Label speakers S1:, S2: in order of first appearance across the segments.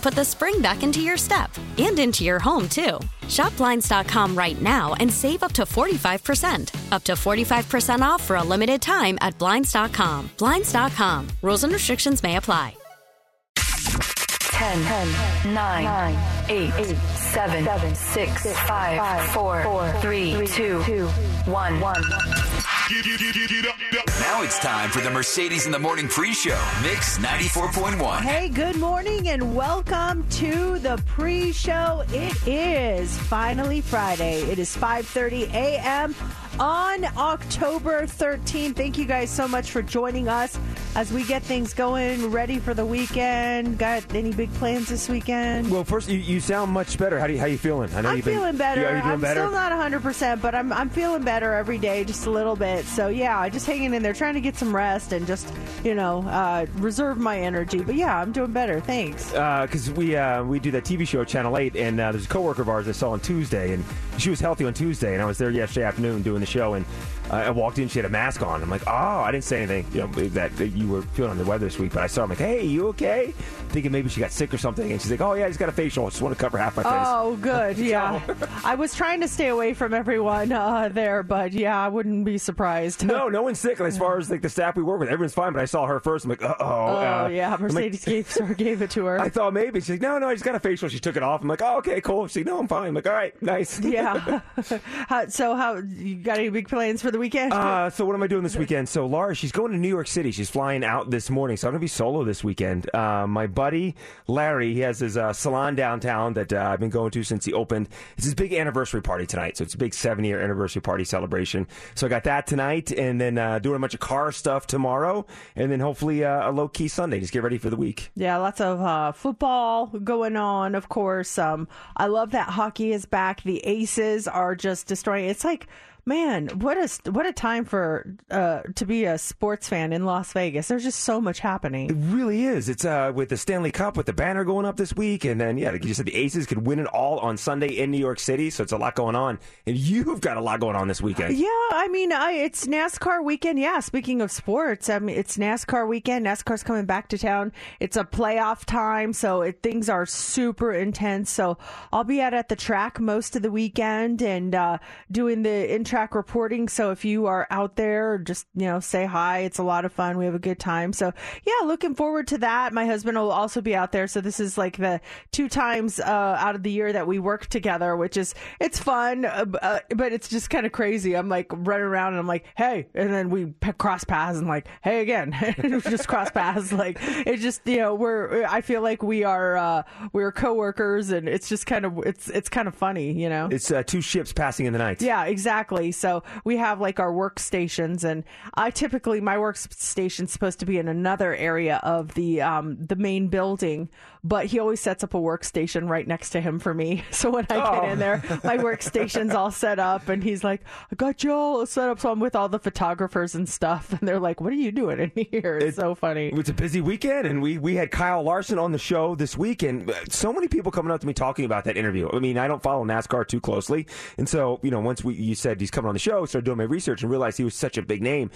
S1: put the spring back into your step and into your home, too. Shop Blinds.com right now and save up to 45%. Up to 45% off for a limited time at Blinds.com. Blinds.com. Rules and restrictions may apply.
S2: 10, 10 9, 9 8, 8 7, 7 6, 5, 4, 4 3, 2, 1, 1.
S3: Now it's time for the Mercedes in the Morning pre-show, Mix 94.1.
S4: Hey, good morning and welcome to the pre-show. It is finally Friday. It is 5:30 a.m. on October 13th. Thank you guys so much for joining us as we get things going, ready for the weekend. Got any big plans this weekend?
S5: Well, first, you, you sound much better. How do you, how you feeling? I know
S4: I'm
S5: you've been,
S4: feeling better.
S5: You, are you doing
S4: I'm
S5: better?
S4: still not 100%, but I'm, I'm feeling better every day, just a little bit. So, yeah, just hanging in there, trying to get some rest and just, you know, uh, reserve my energy. But, yeah, I'm doing better. Thanks.
S5: because we uh, we do that TV show Channel Eight, and uh, there's a coworker of ours I saw on Tuesday, and she was healthy on Tuesday, and I was there yesterday afternoon doing the show, and I walked in, she had a mask on. I'm like, oh, I didn't say anything, you know, that, that you were feeling under the weather this week, but I saw, I'm like, hey, you okay? Thinking maybe she got sick or something, and she's like, oh yeah, I just got a facial, I just want to cover half my face.
S4: Oh, good. Yeah. I was trying to stay away from everyone uh, there, but yeah, I wouldn't be surprised.
S5: No, no one's sick. As far as like the staff we work with, everyone's fine. But I saw her first. I'm like, uh oh.
S4: Oh, yeah. Mercedes gave, sort of gave it to her.
S5: I thought maybe she's like, no, no, I just got a facial. She took it off. I'm like, oh, okay, cool. She's like, no, I'm fine. I'm like, all right, nice.
S4: yeah. so, how you got any big plans for the weekend?
S5: Uh, so what am I doing this weekend? So Laura, she's going to New York City. She's flying out this morning, so I'm gonna be solo this weekend. Uh, my buddy Larry, he has his uh, salon downtown that uh, I've been going to since he opened. It's his big anniversary party tonight, so it's a big seven year anniversary party celebration. So I got that tonight, and then uh, doing a bunch of car stuff tomorrow, and then hopefully uh, a low key Sunday. Just get ready for the week.
S4: Yeah, lots of uh, football going on, of course. Um, I love that hockey is back. The Aces are just destroying. It's like man, what a what a time for uh, to be a sports fan in Las Vegas. There's just so much happening.
S5: It really is. It's uh, with the Stanley Cup, with the banner going up this week, and then yeah, like you said, the Aces could win it all on Sunday in New York City. So it's a lot going on, and you've got a lot going on this weekend.
S4: Yeah, I mean, I, it's NASCAR weekend. Yeah, speaking of sports, I mean, it's NASCAR weekend. NASCAR's coming back to town. It's a playoff time, so it, things are super intense. So I'll be out at the track most of the weekend and uh, doing the in track reporting. So if you are out there, just you know, say hi. It's a lot of fun. We have a good time. So yeah, looking forward to that. My husband will also be out there. So this is like the two times uh, out of the year that we work together, which is it's fun, uh, uh, but it's just kind of crazy. I'm like running around and I'm like, hey, and then we cross paths and like, hey again, just cross paths. Like it's just you know we're I feel like we are uh, we're coworkers and it's just kind of it's it's kind of funny, you know.
S5: It's uh, two ships passing in the night.
S4: Yeah, exactly. So we have like our workstations, and I typically my workstation's supposed to be in another area of the um, the main building, but he always sets up a workstation right next to him for me. So when I
S5: Oh.
S4: get in there, my workstation's all set up, and he's like, "I got you all set up." So I'm with all the photographers and stuff, and they're like, "What are you doing in here?" It's so funny.
S5: It's a busy weekend, and we, we had Kyle Larson on the show this week, and so many people coming up to me talking about that interview. I mean, I don't follow NASCAR too closely, and so you know, once we you said you he's coming on the show, started doing my research, and realized he was such a big name.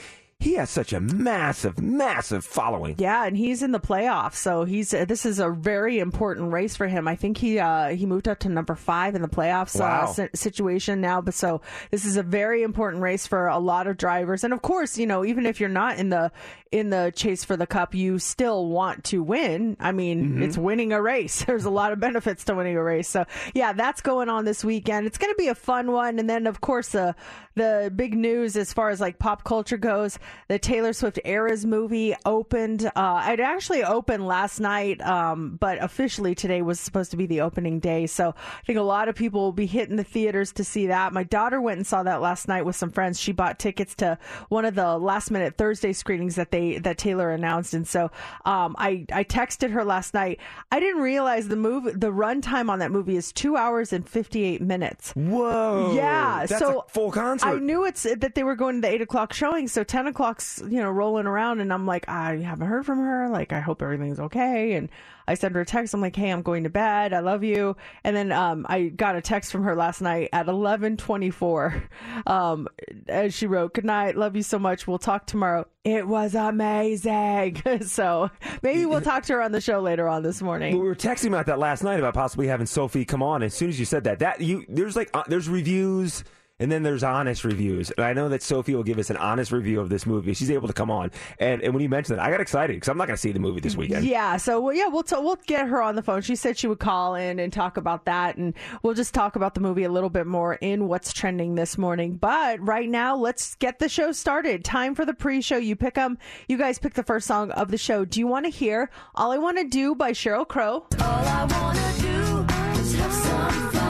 S5: He has such a massive, massive following.
S4: Yeah, and he's in the playoffs, so he's uh, this is a very important race for him. I think he uh, he moved up to number five in the playoffs
S5: Wow.
S4: uh, situation now. But so this is a very important race for a lot of drivers, and of course, you know, even if you're not in the in the chase for the cup, you still want to win. I mean, it's winning a race. There's a lot of benefits to winning a race. So yeah, that's going on this weekend. It's going to be a fun one, and then of course the the big news as far as like pop culture goes, the Taylor Swift Eras movie opened. Uh, it actually opened last night, um, but officially today was supposed to be the opening day. So I think a lot of people will be hitting the theaters to see that. My daughter went and saw that last night with some friends. She bought tickets to one of the last minute Thursday screenings that they that Taylor announced, and so um, I I texted her last night. I didn't realize the movie the runtime on that movie is two hours and fifty eight minutes.
S5: Whoa!
S4: Yeah,
S5: that's
S4: so
S5: a full concert.
S4: I knew it's that they were going to the eight o'clock showing, so ten o'clock's you know rolling around, and I'm like, I haven't heard from her. Like, I hope everything's okay. And I sent her a text. I'm like, Hey, I'm going to bed. I love you. And then um, I got a text from her last night at 11:24. Um, as she wrote, "Good night. Love you so much. We'll talk tomorrow." It was amazing. so maybe we'll talk to her on the show later on this morning.
S5: we were texting about that last night about possibly having Sophie come on. As soon as you said that, that you there's like uh, there's reviews and then there's honest reviews. And I know that Sophie will give us an honest review of this movie. She's able to come on. And, and when you mentioned that, I got excited because I'm not going to see the movie this weekend.
S4: Yeah, so well, yeah, we'll t- we'll get her on the phone. She said she would call in and talk about that, and we'll just talk about the movie a little bit more in what's trending this morning. But right now, let's get the show started. Time for the pre-show. You pick them. You guys pick the first song of the show. Do you want to hear "All I Want to Do" by Sheryl Crow?
S6: All I wanna do is have some fun.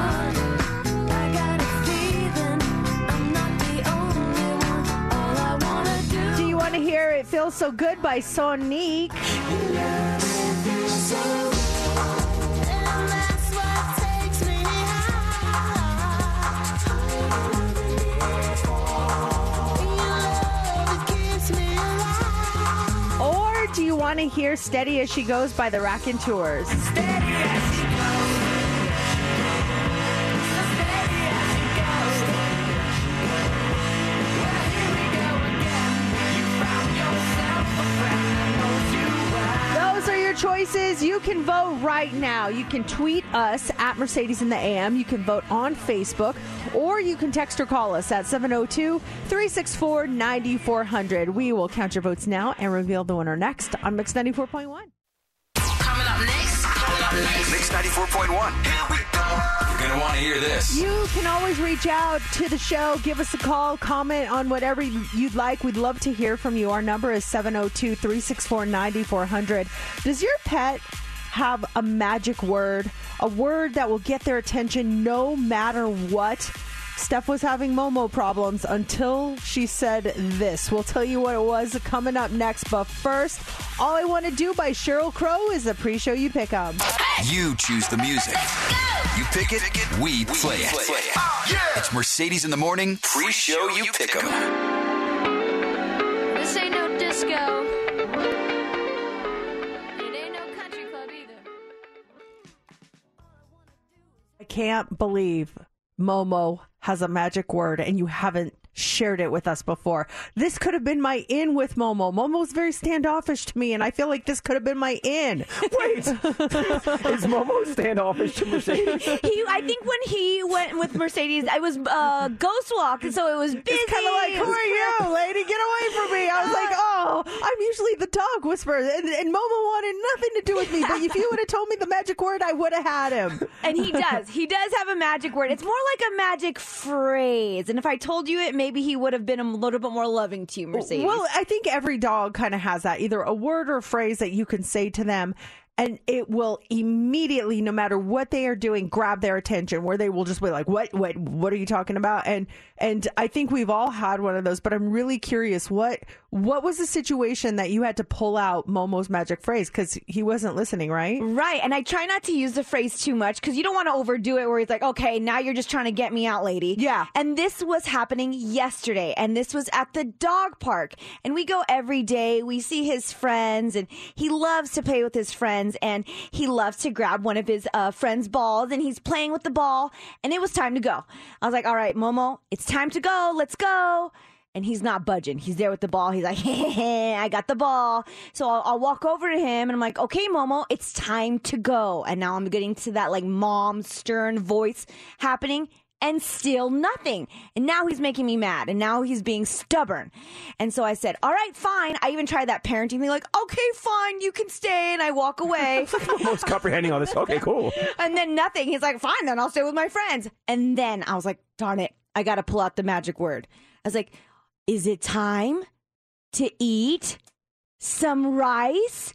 S4: To hear "It Feels So Good" by Sonique? Or do you want to hear "Steady as She Goes" by the Raconteurs? Those are your choices. You can vote right now. You can tweet us at Mercedes in the AM. You can vote on Facebook, or you can text or call us at 702 364 9400. We will count your votes now and reveal the winner next on Mix 94.1.
S3: Mix 94.1. You're going to want to hear this.
S4: You can always reach out to the show, give us a call, comment on whatever you'd like. We'd love to hear from you. Our number is 702 364 9400. Does your pet have a magic word, a word that will get their attention no matter what? Steph was having Momo problems until she said this. We'll tell you what it was coming up next. But first, All I Want to Do by Sheryl Crow is a pre show you pick up.
S3: You choose the music. You pick it, we play it. It's Mercedes in the morning, pre-show you pick pick 'em.
S6: This ain't no disco. It ain't no country club either.
S4: I can't believe Momo has a magic word and you haven't shared it with us before. This could have been my in with Momo. Momo's very standoffish to me, and I feel like this could have been my in.
S5: Wait, is Momo standoffish to Mercedes?
S7: He, I think when he went with Mercedes, I was uh, Ghost Walk, so it was busy.
S4: It's kind of like,
S7: It
S4: who are you, lady? Get away from me. I was like, oh, I'm usually the dog whisperer, and, and Momo wanted nothing to do with me. But if you would have told me the magic word, I would have had him.
S7: And he does. He does have a magic word. It's more like a magic phrase. And if I told you it, maybe he would have been a little bit more loving to you, Mercedes.
S4: Well, I think every dog kind of has that either a word or a phrase that you can say to them. And it will immediately, no matter what they are doing, grab their attention. Where they will just be like, "What? What? What are you talking about?" And and I think we've all had one of those. But I'm really curious what what was the situation that you had to pull out Momo's magic phrase because he wasn't listening, right?
S7: Right. And I try not to use the phrase too much because you don't want to overdo it where he's like, okay, now you're just trying to get me out, lady.
S4: Yeah.
S7: And this was happening yesterday. And this was at the dog park. And we go every day. We see his friends and he loves to play with his friends and he loves to grab one of his uh, friends' balls and he's playing with the ball. And it was time to go. I was like, all right, Momo, it's time to go. Let's go and he's not budging. He's there with the ball. He's like, hey, I got the ball. So I'll, I'll walk over to him and I'm like, okay, Momo, it's time to go. And now I'm getting to that like mom stern voice happening and still nothing. And now he's making me mad and now he's being stubborn. And so I said, all right, fine. I even tried that parenting thing like, okay, fine, you can stay. And I walk away.
S5: Most comprehending all this. Okay, cool.
S7: and then nothing. He's like, fine, then I'll stay with my friends. And then I was like, darn it, I got to pull out the magic word. I was like, is it time to eat some rice?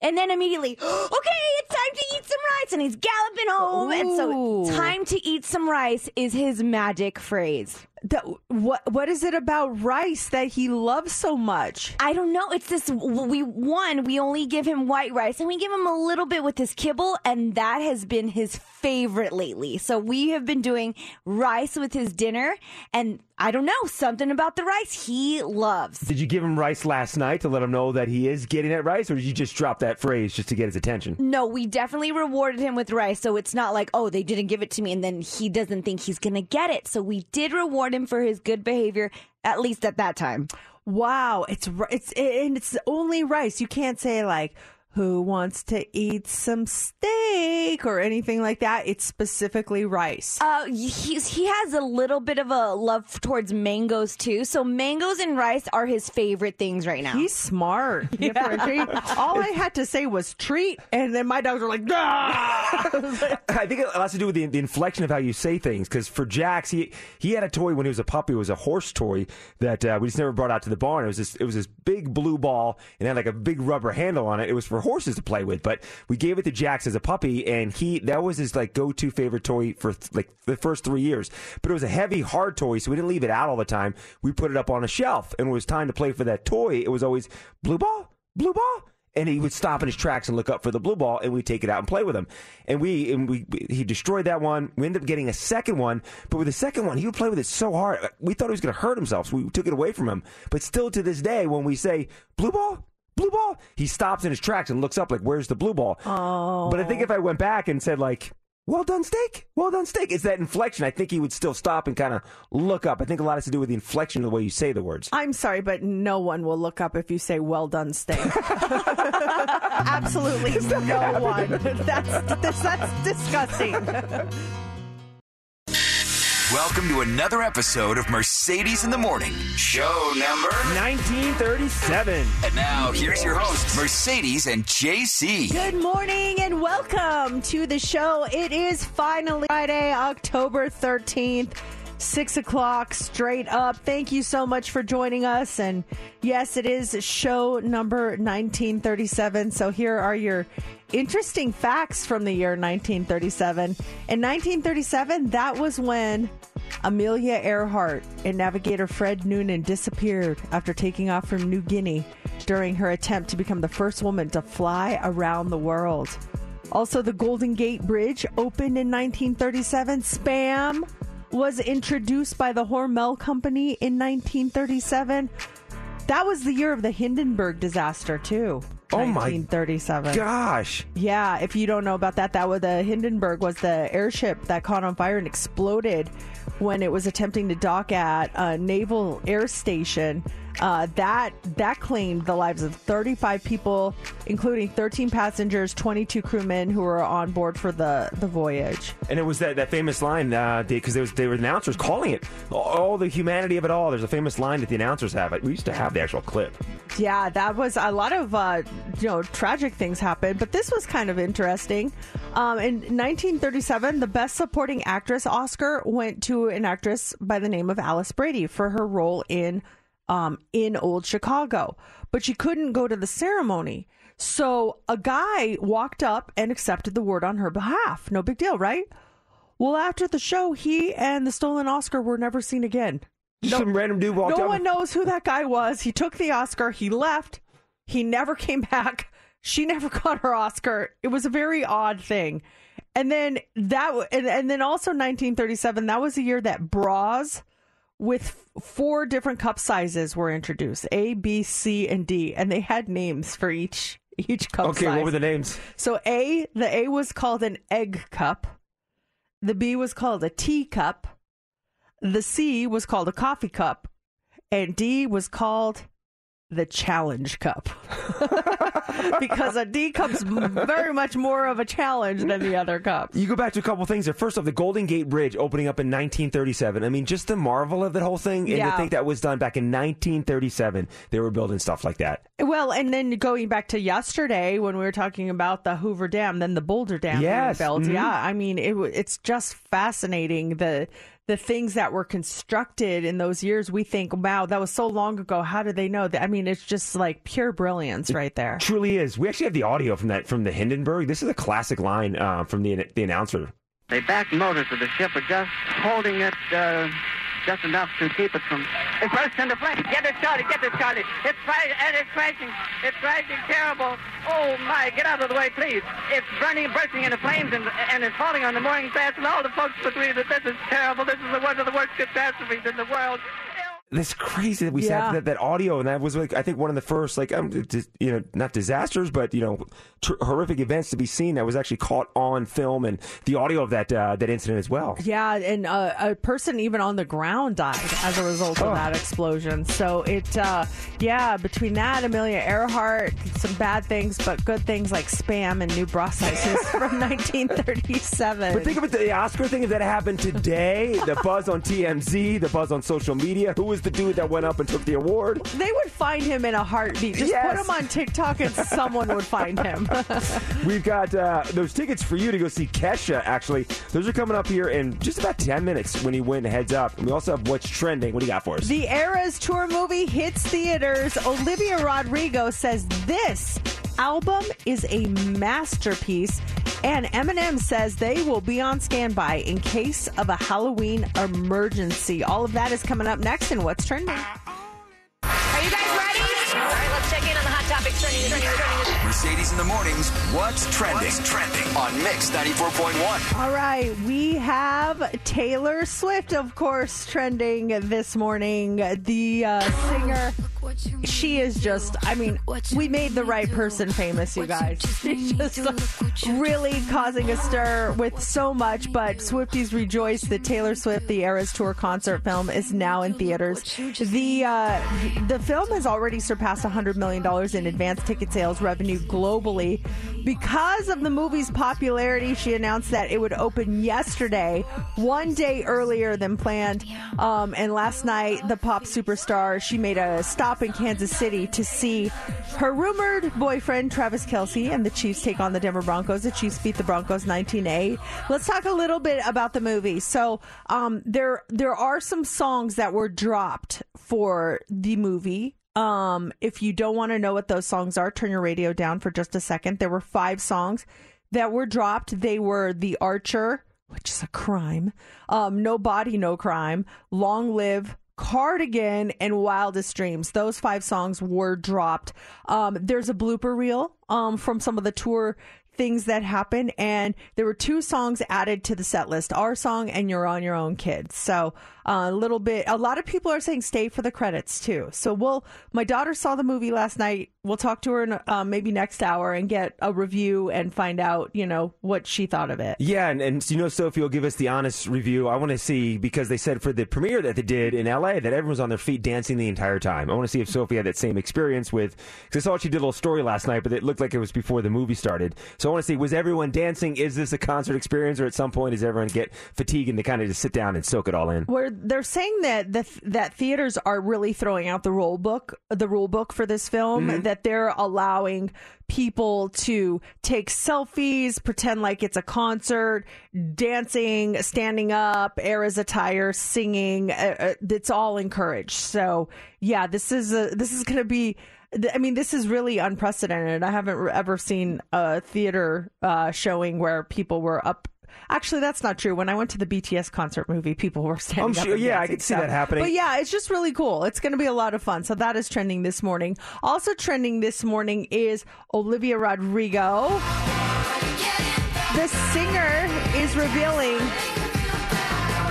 S7: And then immediately, okay, it's time to eat some rice. And he's galloping home. And so, time to eat some rice is his magic phrase.
S4: That, what what is it about rice that he loves so much?
S7: I don't know. It's this. We one. We only give him white rice, and we give him a little bit with his kibble, and that has been his favorite lately. So we have been doing rice with his dinner, and I don't know something about the rice he loves.
S5: Did you give him rice last night to let him know that he is getting that rice, or did you just drop that phrase just to get his attention?
S7: No, we definitely rewarded him with rice, so it's not like oh they didn't give it to me, and then he doesn't think he's gonna get it. So we did reward him for his good behavior, at least at that time.
S4: Wow, it's it's and it's only rice. You can't say like who wants to eat some steak or anything like that. It's specifically rice.
S7: Uh, he's he has a little bit of a love towards mangoes too. So mangoes and rice are his favorite things right now.
S4: He's smart. Give her a treat. All I had to say was treat, and then my dogs were like, "Ah!"
S5: I think it has to do with the, the inflection of how you say things. Because for Jax, he he had a toy when he was a puppy. It was a horse toy that uh, we just never brought out to the barn. It was this it was this big blue ball and had like a big rubber handle on it. It was for horses to play with. But we gave it to Jax as a puppy, and he that was his like go to favorite toy for like the first three years. But it was a heavy, hard toy, so we didn't leave it out all the time. We put it up on a shelf, and when it was time to play for that toy, it was always blue ball, blue ball and he would stop in his tracks and look up for the blue ball, and we'd take it out and play with him. And we and we he destroyed that one. We ended up getting a second one, but with the second one, he would play with it so hard. We thought he was going to hurt himself, so we took it away from him. But still to this day, when we say blue ball. Blue ball. He stops in his tracks and looks up like, "Where's the blue ball?"
S4: Oh.
S5: But I think if I went back and said like, "Well done, steak. Well done, steak," it's that inflection. I think he would still stop and kind of look up. I think a lot has to do with the inflection of the way you say the words.
S4: I'm sorry, but no one will look up if you say "well done, steak." Absolutely no one. That's that's, that's disgusting.
S3: Welcome to another episode of Mercedes in the Morning, show number.
S5: 1937.
S3: And now, here's your host, Mercedes and JC.
S4: Good morning and welcome to the show. It is finally Friday, October 13th. Six o'clock straight up. Thank you so much for joining us. And yes, it is show number 1937. So here are your interesting facts from the year 1937. In 1937, that was when Amelia Earhart and navigator Fred Noonan disappeared after taking off from New Guinea during her attempt to become the first woman to fly around the world. Also, the Golden Gate Bridge opened in 1937. Spam was introduced by the Hormel Company in 1937. That was the year of the Hindenburg disaster, too.
S5: Oh my
S4: 1937.
S5: Gosh.
S4: Yeah, if you don't know about that, that was the Hindenburg was the airship that caught on fire and exploded when it was attempting to dock at a naval air station. Uh, that that claimed the lives of 35 people, including 13 passengers, 22 crewmen who were on board for the the voyage.
S5: And it was that, that famous line because there was they were announcers calling it all, all the humanity of it all. There's a famous line that the announcers have. We used to have the actual clip.
S4: Yeah, that was a lot of uh, you know tragic things happened, but this was kind of interesting. Um, in 1937, the Best Supporting Actress Oscar went to an actress by the name of Alice Brady for her role in um, in Old Chicago, but she couldn't go to the ceremony. So a guy walked up and accepted the award on her behalf. No big deal, right? Well, after the show, he and the stolen Oscar were never seen again.
S5: Some random dude walked
S4: no
S5: up.
S4: one knows who that guy was. He took the Oscar. He left. He never came back. She never got her Oscar. It was a very odd thing. And then that, and, and then also 1937. That was the year that bras with f- four different cup sizes were introduced: A, B, C, and D, and they had names for each each cup size.
S5: Okay,
S4: size.
S5: what were the names?
S4: So A, the A was called an egg cup. The B was called a tea cup. The C was called a coffee cup. And D was called the challenge cup. because a D cup's very much more of a challenge than the other cups.
S5: You go back to a couple things there. First off, the Golden Gate Bridge opening up in 1937. I mean, just the marvel of that whole thing, and
S4: Yeah.
S5: to think that was done back in 1937. They were building stuff like that.
S4: Well, and then going back to yesterday when we were talking about the Hoover Dam, then the Boulder Dam
S5: Yes,
S4: built.
S5: mhm.
S4: Yeah, I mean, it, it's just fascinating the the things that were constructed in those years. We think, wow, that was so long ago. How did they know that? I mean, it's just like pure brilliance right there.
S5: Truly is. We actually have the audio from that from the Hindenburg. This is a classic line uh, from the the announcer.
S8: The back motors of the ship are just holding it uh, just enough to keep it from. It bursts into flames. Get it started. Get it started. It's right uh, and it's crashing. It's crashing terrible. Oh my! Get out of the way, please. It's burning, bursting into flames, and and it's falling on the mooring mast. And all the folks agree that this is terrible. This is one of the worst catastrophes in the world.
S5: This crazy that we
S4: Yeah.
S5: have that, that audio, and that was like I think one of the first like um, dis- you know not disasters, but you know tr- horrific events to be seen that was actually caught on film, and the audio of that uh, that incident as well.
S4: Yeah, and uh, a person even on the ground died as a result of
S5: Oh.
S4: that explosion. So it, uh, yeah, between that, Amelia Earhart, some bad things, but good things like spam and new bra sizes from 1937.
S5: But think of it, the Oscar thing, if that happened today, the buzz on TMZ, the buzz on social media, who was the dude that went up and took the award?
S4: they would find him in a heartbeat. Just
S5: Yes.
S4: put him on TikTok and someone would find him.
S5: We've got uh, those tickets for you to go see Kesha, actually. Those are coming up here in just about 10 minutes when he went Heads Up. And we also have What's Trending. What do you got for us?
S4: The Eras tour movie hits theaters. Olivia Rodrigo says this album is a masterpiece. And Eminem says they will be on standby in case of a Halloween emergency. All of that is coming up next in What's Trending.
S9: Are you guys ready? All right, let's check in on the hot topics trending, trending, trending.
S3: Mercedes in the mornings. What's trending? trending on Mix 94.1.
S4: All right, we have Taylor Swift, of course, trending this morning. The uh, singer, she is just, I mean, we made the right person famous, you guys. She's just uh, really causing a stir with so much, but Swifties rejoice that Taylor Swift, the Eras Tour concert film, is now in theaters. The, uh, the film has already surpassed $100 million in advance ticket sales revenue globally. Because of the movie's popularity, she announced that it would open yesterday, one day earlier than planned. Um, and last night, the pop superstar, she made a stop in Kansas City to see her rumored boyfriend, Travis Kelce, and the Chiefs take on the Denver Broncos. The Chiefs beat the Broncos 19-8. Let's talk a little bit about the movie. So, um, there, there are some songs that were dropped for the movie. Um, if you don't want to know what those songs are, turn your radio down for just a second. There were five songs that were dropped. They were The Archer, which is a crime, um, No Body, No Crime, Long Live, Cardigan, and Wildest Dreams. Those five songs were dropped. Um, there's a blooper reel um, from some of the tour things that happened, and there were two songs added to the set list our song and You're on Your Own Kids. So a little bit, a lot of people are saying stay for the credits too. So we'll, my daughter saw the movie last night. We'll talk to her in, uh, maybe next hour and get a review and find out, you know, what she thought of it.
S5: Yeah, and, and you know, Sophie will give us the honest review. I want to see because they said for the premiere that they did in LA that everyone was on their feet dancing the entire time. I want to see if Sophie had that same experience with. Because I saw she did a little story last night, but it looked like it was before the movie started. So I want to see was everyone dancing? Is this a concert experience, or at some point does everyone get fatigued and they kind of just sit down and soak it all in?
S4: Where they're saying that the, that theaters are really throwing out the rule book, the rule book for this film,
S5: Mm-hmm.
S4: that they're allowing people to take selfies, pretend like it's a concert, dancing, standing up, Era's attire, singing. Uh, uh, it's all encouraged. So yeah, this is a, this is going to be. I mean, this is really unprecedented. I haven't ever seen a theater uh, showing where people were up Actually, that's not true. When I went to the BTS concert movie, people were standing
S5: I'm
S4: up.
S5: sure- yeah, I could see that happening.
S4: But yeah, it's just really cool. It's going to be a lot of fun. So that is trending this morning. Also trending this morning is Olivia Rodrigo. The singer is revealing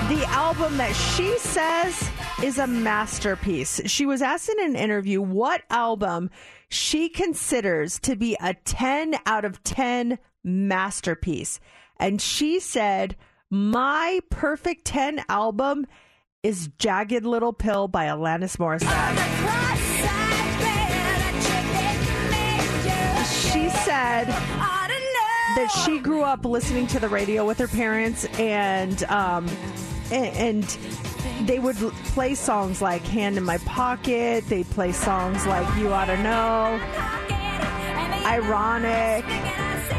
S4: the album that she says is a masterpiece. She was asked in an interview what album she considers to be a 10 out of 10 masterpiece. And she said, My perfect 10 album is Jagged Little Pill by Alanis Morissette. She said that she grew up listening to the radio with her parents and um and, they would play songs like Hand in My Pocket, they play songs like You Ought to Know, Ironic.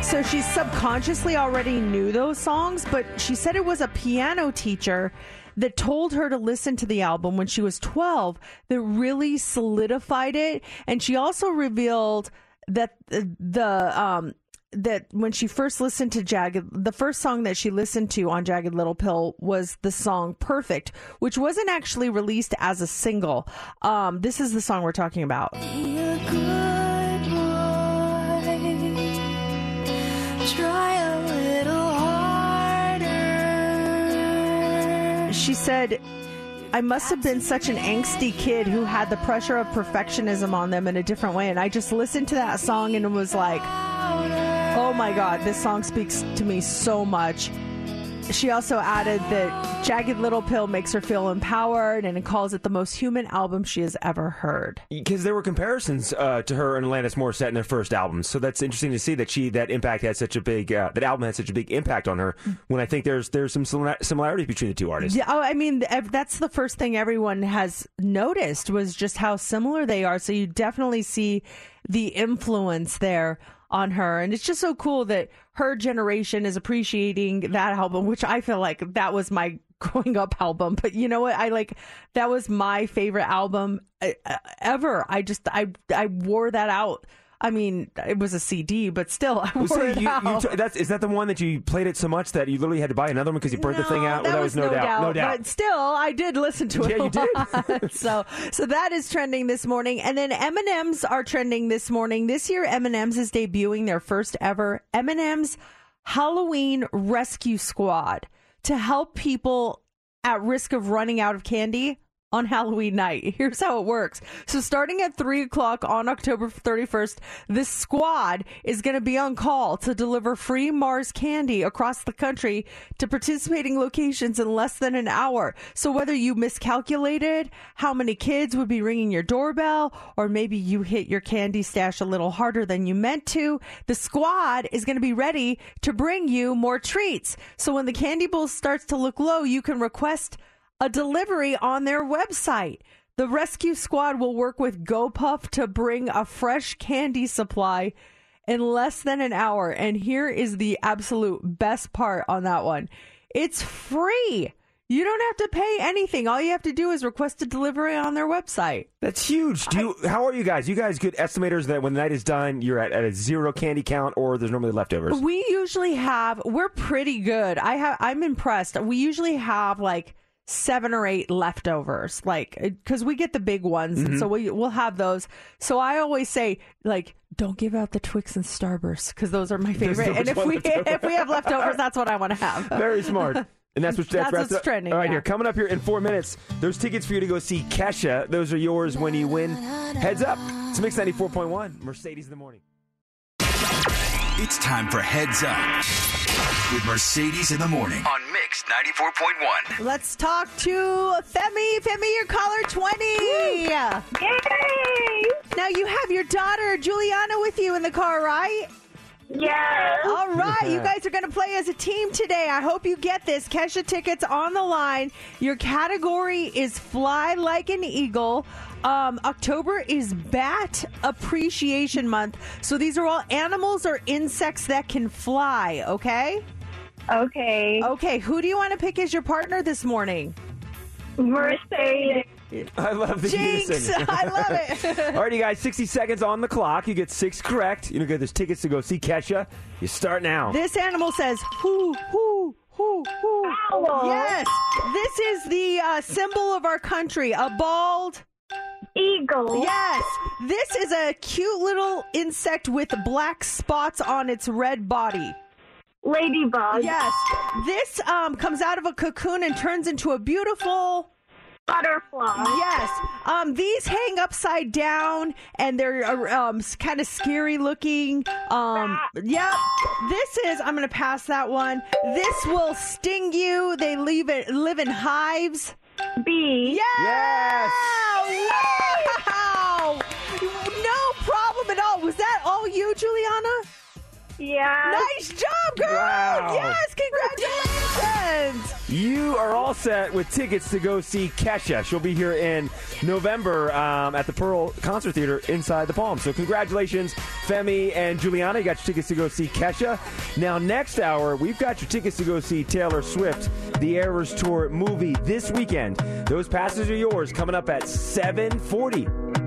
S4: So she subconsciously already knew those songs, but she said it was a piano teacher that told her to listen to the album when she was 12 that really solidified it. And she also revealed that the, um, that when she first listened to Jagged, the first song that she listened to on Jagged Little Pill was the song Perfect, which wasn't actually released as a single. Um, this is the song we're talking about. She said, I must have been such an angsty kid who had the pressure of perfectionism on them in a different way. And I just listened to that song and was like, oh my God, this song speaks to me so much. She also added that Jagged Little Pill makes her feel empowered and it calls it the most human album she has ever heard.
S5: because there were comparisons uh, to her and Alanis Morissette in their first albums. So that's interesting to see that she that impact had such a big uh, that album had such a big impact on her. When I think there's there's some similarities between the two artists.
S4: Yeah, oh, I mean, that's the first thing everyone has noticed was just how similar they are. So you definitely see the influence there on her. And it's just so cool that her generation is appreciating that album, which I feel like that was my growing up album. But you know what? I like that was my favorite album uh, uh, ever. I just, I, I wore that out. I mean, it was a CD, but still, I wore
S5: Well, see,
S4: it
S5: you,
S4: out.
S5: you t- that's, is that the one that you played it so much that you literally had to buy another one because you burnt the thing out?
S4: That,
S5: Well,
S4: was,
S5: no, doubt, no doubt.
S4: But still, I did listen to it.
S5: Yeah,
S4: a
S5: you did.
S4: so, so that is trending this morning, and then M and M's are trending this morning. This year, M and M's is debuting their first ever M and M's Halloween Rescue Squad to help people at risk of running out of candy on Halloween night. Here's how it works. So, starting at 3 o'clock on October 31st, this squad is going to be on call to deliver free Mars candy across the country to participating locations in less than an hour. So, whether you miscalculated how many kids would be ringing your doorbell, or maybe you hit your candy stash a little harder than you meant to, the squad is going to be ready to bring you more treats. So, when the candy bowl starts to look low, you can request a delivery on their website. The rescue squad will work with GoPuff to bring a fresh candy supply in less than an hour. And here is the absolute best part on that one it's free. You don't have to pay anything. All you have to do is request a delivery on their website.
S5: That's huge. Do you? how are you guys? You guys good estimators that when the night is done, you're at, at a zero candy count, or there's normally leftovers?
S4: We usually have we're pretty good. I have I'm impressed. We usually have like seven or eight leftovers like because we get the big ones and mm-hmm. so we, we'll have those so i always say like don't give out the twix and starburst because those are my favorite and if we if we have leftovers that's what i want to have
S5: Very smart. And that's what
S4: That's
S5: wraps
S4: what's trending,
S5: All right,
S4: yeah.
S5: here coming up here in four minutes. There's tickets for you to go see Kesha. Those are yours when you win. Heads up. It's Mix ninety four point one. Mercedes in the morning.
S3: It's time for Heads Up with Mercedes in the morning. On Mix 94.1.
S4: let's talk to femi. Femi your caller 20
S10: Yay!
S4: now you have your daughter juliana with you in the car right
S10: Yes.
S4: All right, you guys are going to play as a team today. I hope you get this. Kesha tickets on the line. Your category is Fly Like an Eagle. Um, October is Bat Appreciation Month. So these are all animals or insects that can fly, okay?
S10: Okay.
S4: Okay, who do you want to pick as your partner this morning?
S10: Mercedes.
S5: I love the
S4: Jinx!
S5: unison.
S4: I love it.
S5: All right, you guys, 60 seconds on the clock. You get six correct. You know, get those tickets to go see Kesha. You start now.
S4: this animal says, whoo, Hoo whoo,
S10: Owl.
S4: Yes, this is the uh, symbol of our country, a bald
S10: Eagle.
S4: Yes, this is a cute little insect with black spots on its red body.
S10: Ladybug.
S4: Yes, this um, comes out of a cocoon and turns into a beautiful
S10: Butterfly.
S4: Yes. Um, these hang upside down and they're uh, um, kind of scary looking. Um, yep. This is, I'm going to pass that one. This will sting you. They leave it, live in hives.
S10: Bee.
S4: Yes. Wow. No problem at all. Was that all you, Juliana?
S10: Yeah.
S4: Nice job, girl.
S5: Wow.
S4: Yes. Congratulations.
S5: You are all set with tickets to go see Kesha. She'll be here in November um, at the Pearl Concert Theater inside the Palm. So congratulations, Femi and Juliana. You got your tickets to go see Kesha. Now, next hour, we've got your tickets to go see Taylor Swift, the Eras Tour movie this weekend. Those passes are yours coming up at 740.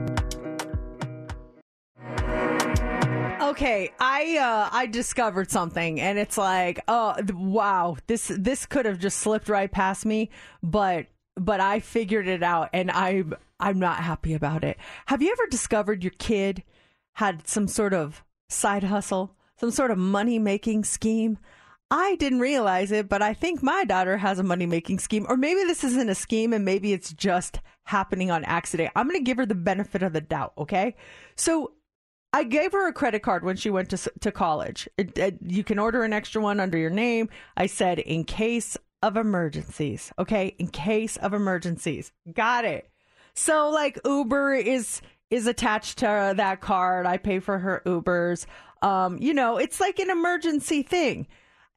S4: Okay, I uh, I discovered something, and it's like, oh wow, this this could have just slipped right past me, but but I figured it out, and I'm I'm not happy about it. Have you ever discovered your kid had some sort of side hustle, some sort of money making scheme? I didn't realize it, but I think my daughter has a money making scheme, or maybe this isn't a scheme, and maybe it's just happening on accident. I'm going to give her the benefit of the doubt. Okay, so I gave her a credit card when she went to to college. It, it- you can order an extra one under your name. I said in case of emergencies. Okay, in case of emergencies. Got it. So like Uber is is attached to that card. I pay for her Ubers. Um, you know, it's like an emergency thing.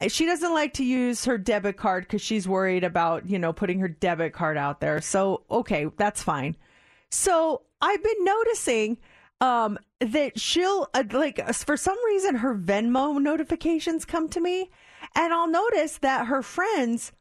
S4: She doesn't like to use her debit card because she's worried about, you know, putting her debit card out there. So, okay, that's fine. So I've been noticing um, that she'll uh, like for some reason her Venmo notifications come to me, and I'll notice that her friends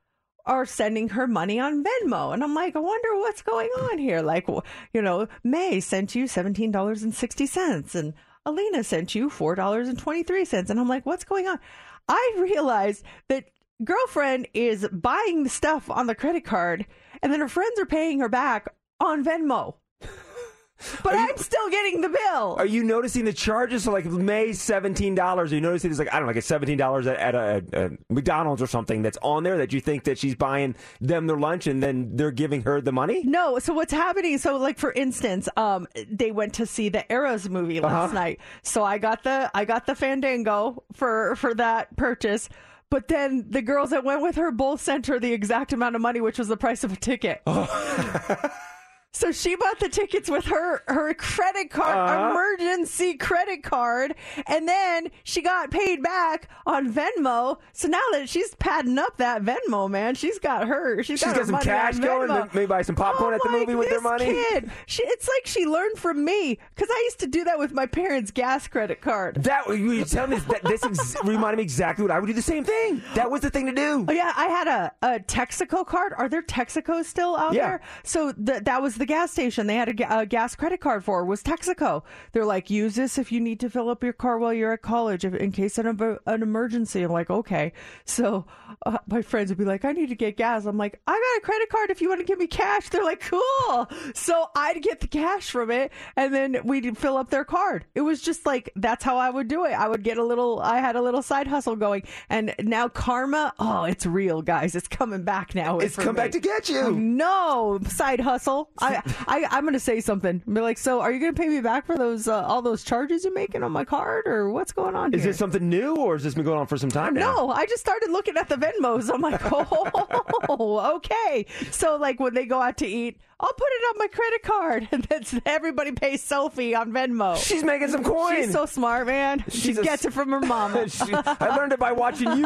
S4: are sending her money on Venmo, and I'm like, I wonder what's going on here. Like, you know, May sent you seventeen dollars and sixty cents, and Alina sent you four dollars and twenty three cents, and I'm like, what's going on? I realized that girlfriend is buying the stuff on the credit card, and then her friends are paying her back on Venmo. But I'm still getting the bill.
S5: Are you noticing the charges? So like May seventeen dollars. Are you noticing it's like I don't know, like a seventeen dollars at, at a, a McDonald's or something that's on there that you think that she's buying them their lunch and then they're giving her the money?
S4: No, so what's happening? So, like for instance, um, they went to see the Eras movie last
S5: Uh-huh.
S4: night. So I got the I got the Fandango for for that purchase. But then the girls that went with her both sent her the exact amount of money, which was the price of a ticket. So she bought the tickets with her her credit card,
S5: Uh-huh.
S4: emergency credit card, and then she got paid back on Venmo. So now that she's padding up that Venmo, man, she's got her. She's
S5: She's
S4: got,
S5: got
S4: her
S5: some cash going, then maybe buy some popcorn
S4: I'm
S5: at the movie with their money.
S4: Kid, she, it's like she learned from me because I used to do that with my parents' gas credit card.
S5: That you tell me that this ex- reminded me exactly what I would do the same thing. That was the thing to do.
S4: Oh yeah, I had a, a Texaco card. Are there Texacos still out
S5: Yeah.
S4: there? So th- that was the gas station. They had a, a gas credit card for was Texaco. They're like, use this if you need to fill up your car while you're at college, if, in case of an, an emergency. I'm like, okay. So uh, my friends would be like, I need to get gas. I'm like, I got a credit card if you want to give me cash. They're like, cool. So I'd get the cash from it, and then we'd fill up their card. It was just like that's how I would do it. I would get a little. I had a little side hustle going, and now karma. Oh, it's real, guys. It's coming back now.
S5: It's come
S4: me.
S5: back to get you.
S4: No side hustle. I, I I'm gonna say something. Be like, so are you gonna pay me back for those uh, all those charges you're making on my card, or what's going on?
S5: Is
S4: here?
S5: this something new or has this been going on for some time now?
S4: No, I just started looking at the Venmos. I'm like, oh, okay. So like when they go out to eat, I'll put it on my credit card, and then everybody pays Sophie on Venmo.
S5: She's making some coin.
S4: She's so smart, man. She
S5: She's a-
S4: gets it from her mama.
S5: She- I learned it by watching you.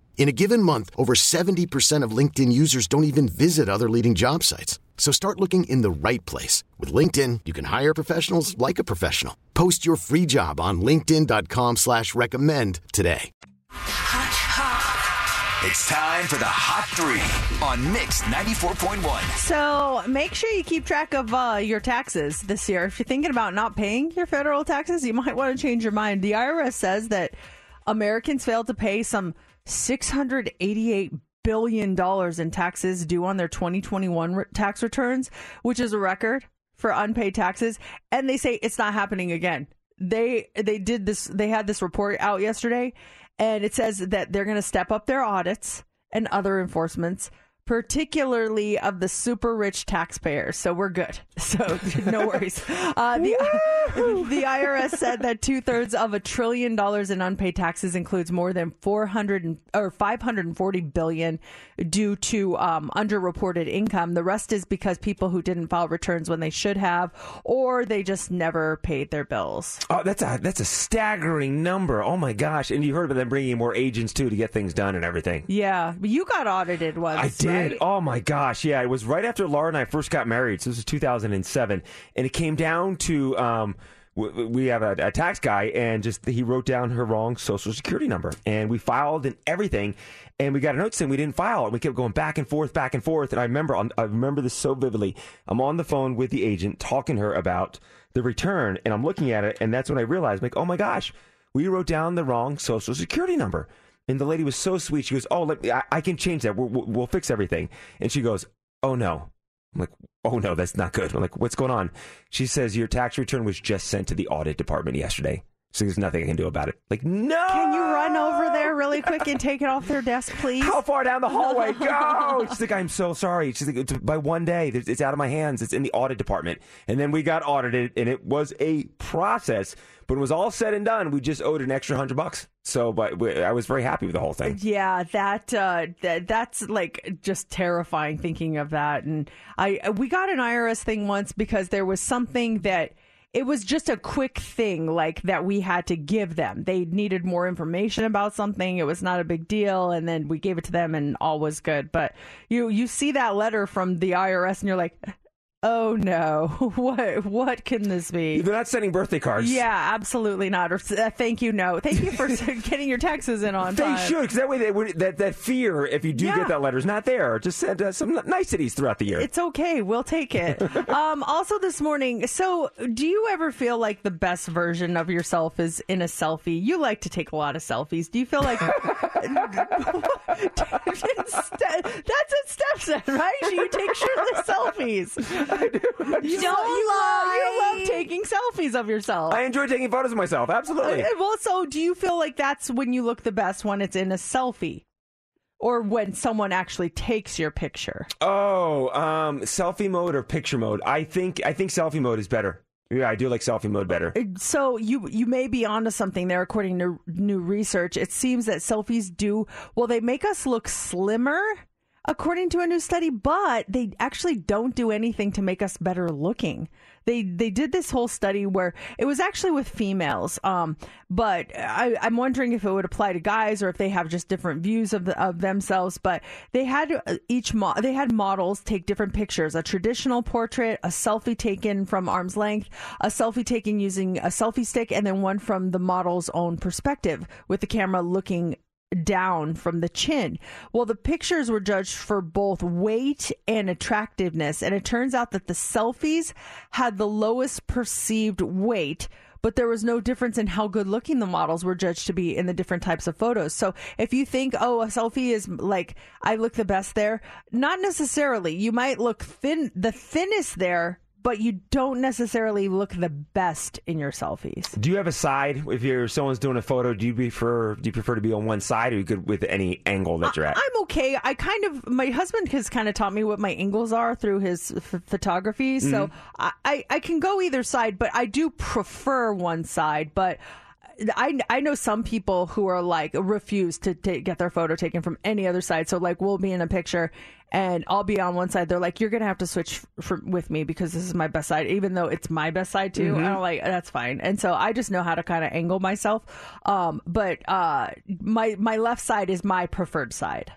S11: In a given month, over 70% of LinkedIn users don't even visit other leading job sites. So start looking in the right place. With LinkedIn, you can hire professionals like a professional. Post your free job on linkedin.com slash recommend today. Hot, hot.
S3: It's time for the Hot Three on Mix 94.1.
S4: So make sure you keep track of uh, your taxes this year. If you're thinking about not paying your federal taxes, you might want to change your mind. The IRS says that Americans failed to pay some $688 billion in taxes due on their 2021 re- tax returns, which is a record for unpaid taxes. And they say it's not happening again. They they did this. They had this report out yesterday, and it says that they're going to step up their audits and other enforcements, particularly of the super rich taxpayers. So we're good. So no worries. Uh, the the IRS said that two thirds of a trillion dollars in unpaid taxes includes more than four hundred or five hundred and forty billion due to um, underreported income. The rest is because people who didn't file returns when they should have, or they just never paid their bills.
S5: Oh, that's a that's a staggering number. Oh my gosh! And you heard about them bringing more agents too to get things done and everything.
S4: Yeah, you got audited once.
S5: I did.
S4: right?
S5: Oh my gosh! Yeah, it was right after Laura and I first got married. So this was 2007, and it came down to um, we have a, a tax guy, and just he wrote down her wrong social security number, and we filed and everything, and we got a note saying we didn't file, and we kept going back and forth, back and forth, and I remember I remember this so vividly. I'm on the phone with the agent talking to her about the return, and I'm looking at it, and that's when I realized, like, oh my gosh, we wrote down the wrong social security number. And the lady was so sweet. She goes, "Oh, let me, I, I can change that. We'll, we'll, we'll fix everything." And she goes, "Oh no." I'm like, "Oh no, that's not good." I'm like, "What's going on?" She says, "Your tax return was just sent to the audit department yesterday, so there's nothing I can do about it." Like, no.
S4: Can you run over there really quick and take it off their desk, please?
S5: How far down the hallway? Go! She's like, I'm so sorry. She's like, "It's- by one day, it's out of my hands. It's in the audit department. And then we got audited, and it was a process. When it was all said and done, we just owed an extra hundred bucks. So, but we, I was very happy with the whole thing.
S4: Yeah, that uh, that that's like just terrifying thinking of that. And I we got an IRS thing once because there was something that it was just a quick thing like that we had to give them. They needed more information about something. It was not a big deal, and then we gave it to them, and all was good. But you you see that letter from the IRS, and you're like. Oh no! What what can this be?
S5: They're not sending birthday cards.
S4: Yeah, absolutely not. Or uh, thank you, no. Thank you for getting your taxes in on time.
S5: They
S4: time.
S5: should, because that way they would, that that fear, if you do
S4: Yeah.
S5: get that letter, is not there. Just send uh, some niceties throughout the year.
S4: It's okay. We'll take it. um, also, this morning, so do you ever feel like the best version of yourself is in a selfie? You like to take a lot of selfies. Do you feel like That's what Steph said, right? You take shirtless selfies. You,
S7: Don't
S4: you
S7: lie.
S4: Love, you love taking selfies of yourself.
S5: I enjoy taking photos of myself. Absolutely.
S4: Uh, Well, so do you feel like that's when you look the best when it's in a selfie? Or when someone actually takes your picture?
S5: Oh, um, selfie mode or picture mode? I think I think selfie mode is better. Yeah, I do like selfie mode better.
S4: So you you may be onto something there. According to new research, it seems that selfies do well. They make us look slimmer, according to a new study, but they actually don't do anything to make us better looking. They they did this whole study where it was actually with females, um, but I, I'm wondering if it would apply to guys or if they have just different views of the, of themselves. But they had uh, each mo- they had models take different pictures: a traditional portrait, a selfie taken from arm's length, a selfie taken using a selfie stick, and then one from the model's own perspective with the camera looking down from the chin. Well, the pictures were judged for both weight and attractiveness, and it turns out that the selfies had the lowest perceived weight. But there was no difference in how good looking the models were judged to be in the different types of photos. So if you think, oh, a selfie is like, I look the best there, not necessarily. You might look thin, the thinnest there, but you don't necessarily look the best in your selfies.
S5: Do you have a side? If you're someone's doing a photo, do you prefer do you prefer to be on one side, or you could with any angle that you're at?
S4: I'm okay. I kind of my husband has kind of taught me what my angles are through his f- photography, so
S5: Mhm.
S4: I, I I can go either side, but I do prefer one side. But I I know some people who are like refuse to ta- get their photo taken from any other side. So like we'll be in a picture. And I'll be on one side. They're like, "You're gonna have to switch for, with me because this is my best side, even though it's my best side too."
S5: Mhm.
S4: I'm like, "That's fine." And so I just know how to kind of angle myself. Um, but uh, my my left side is my preferred side.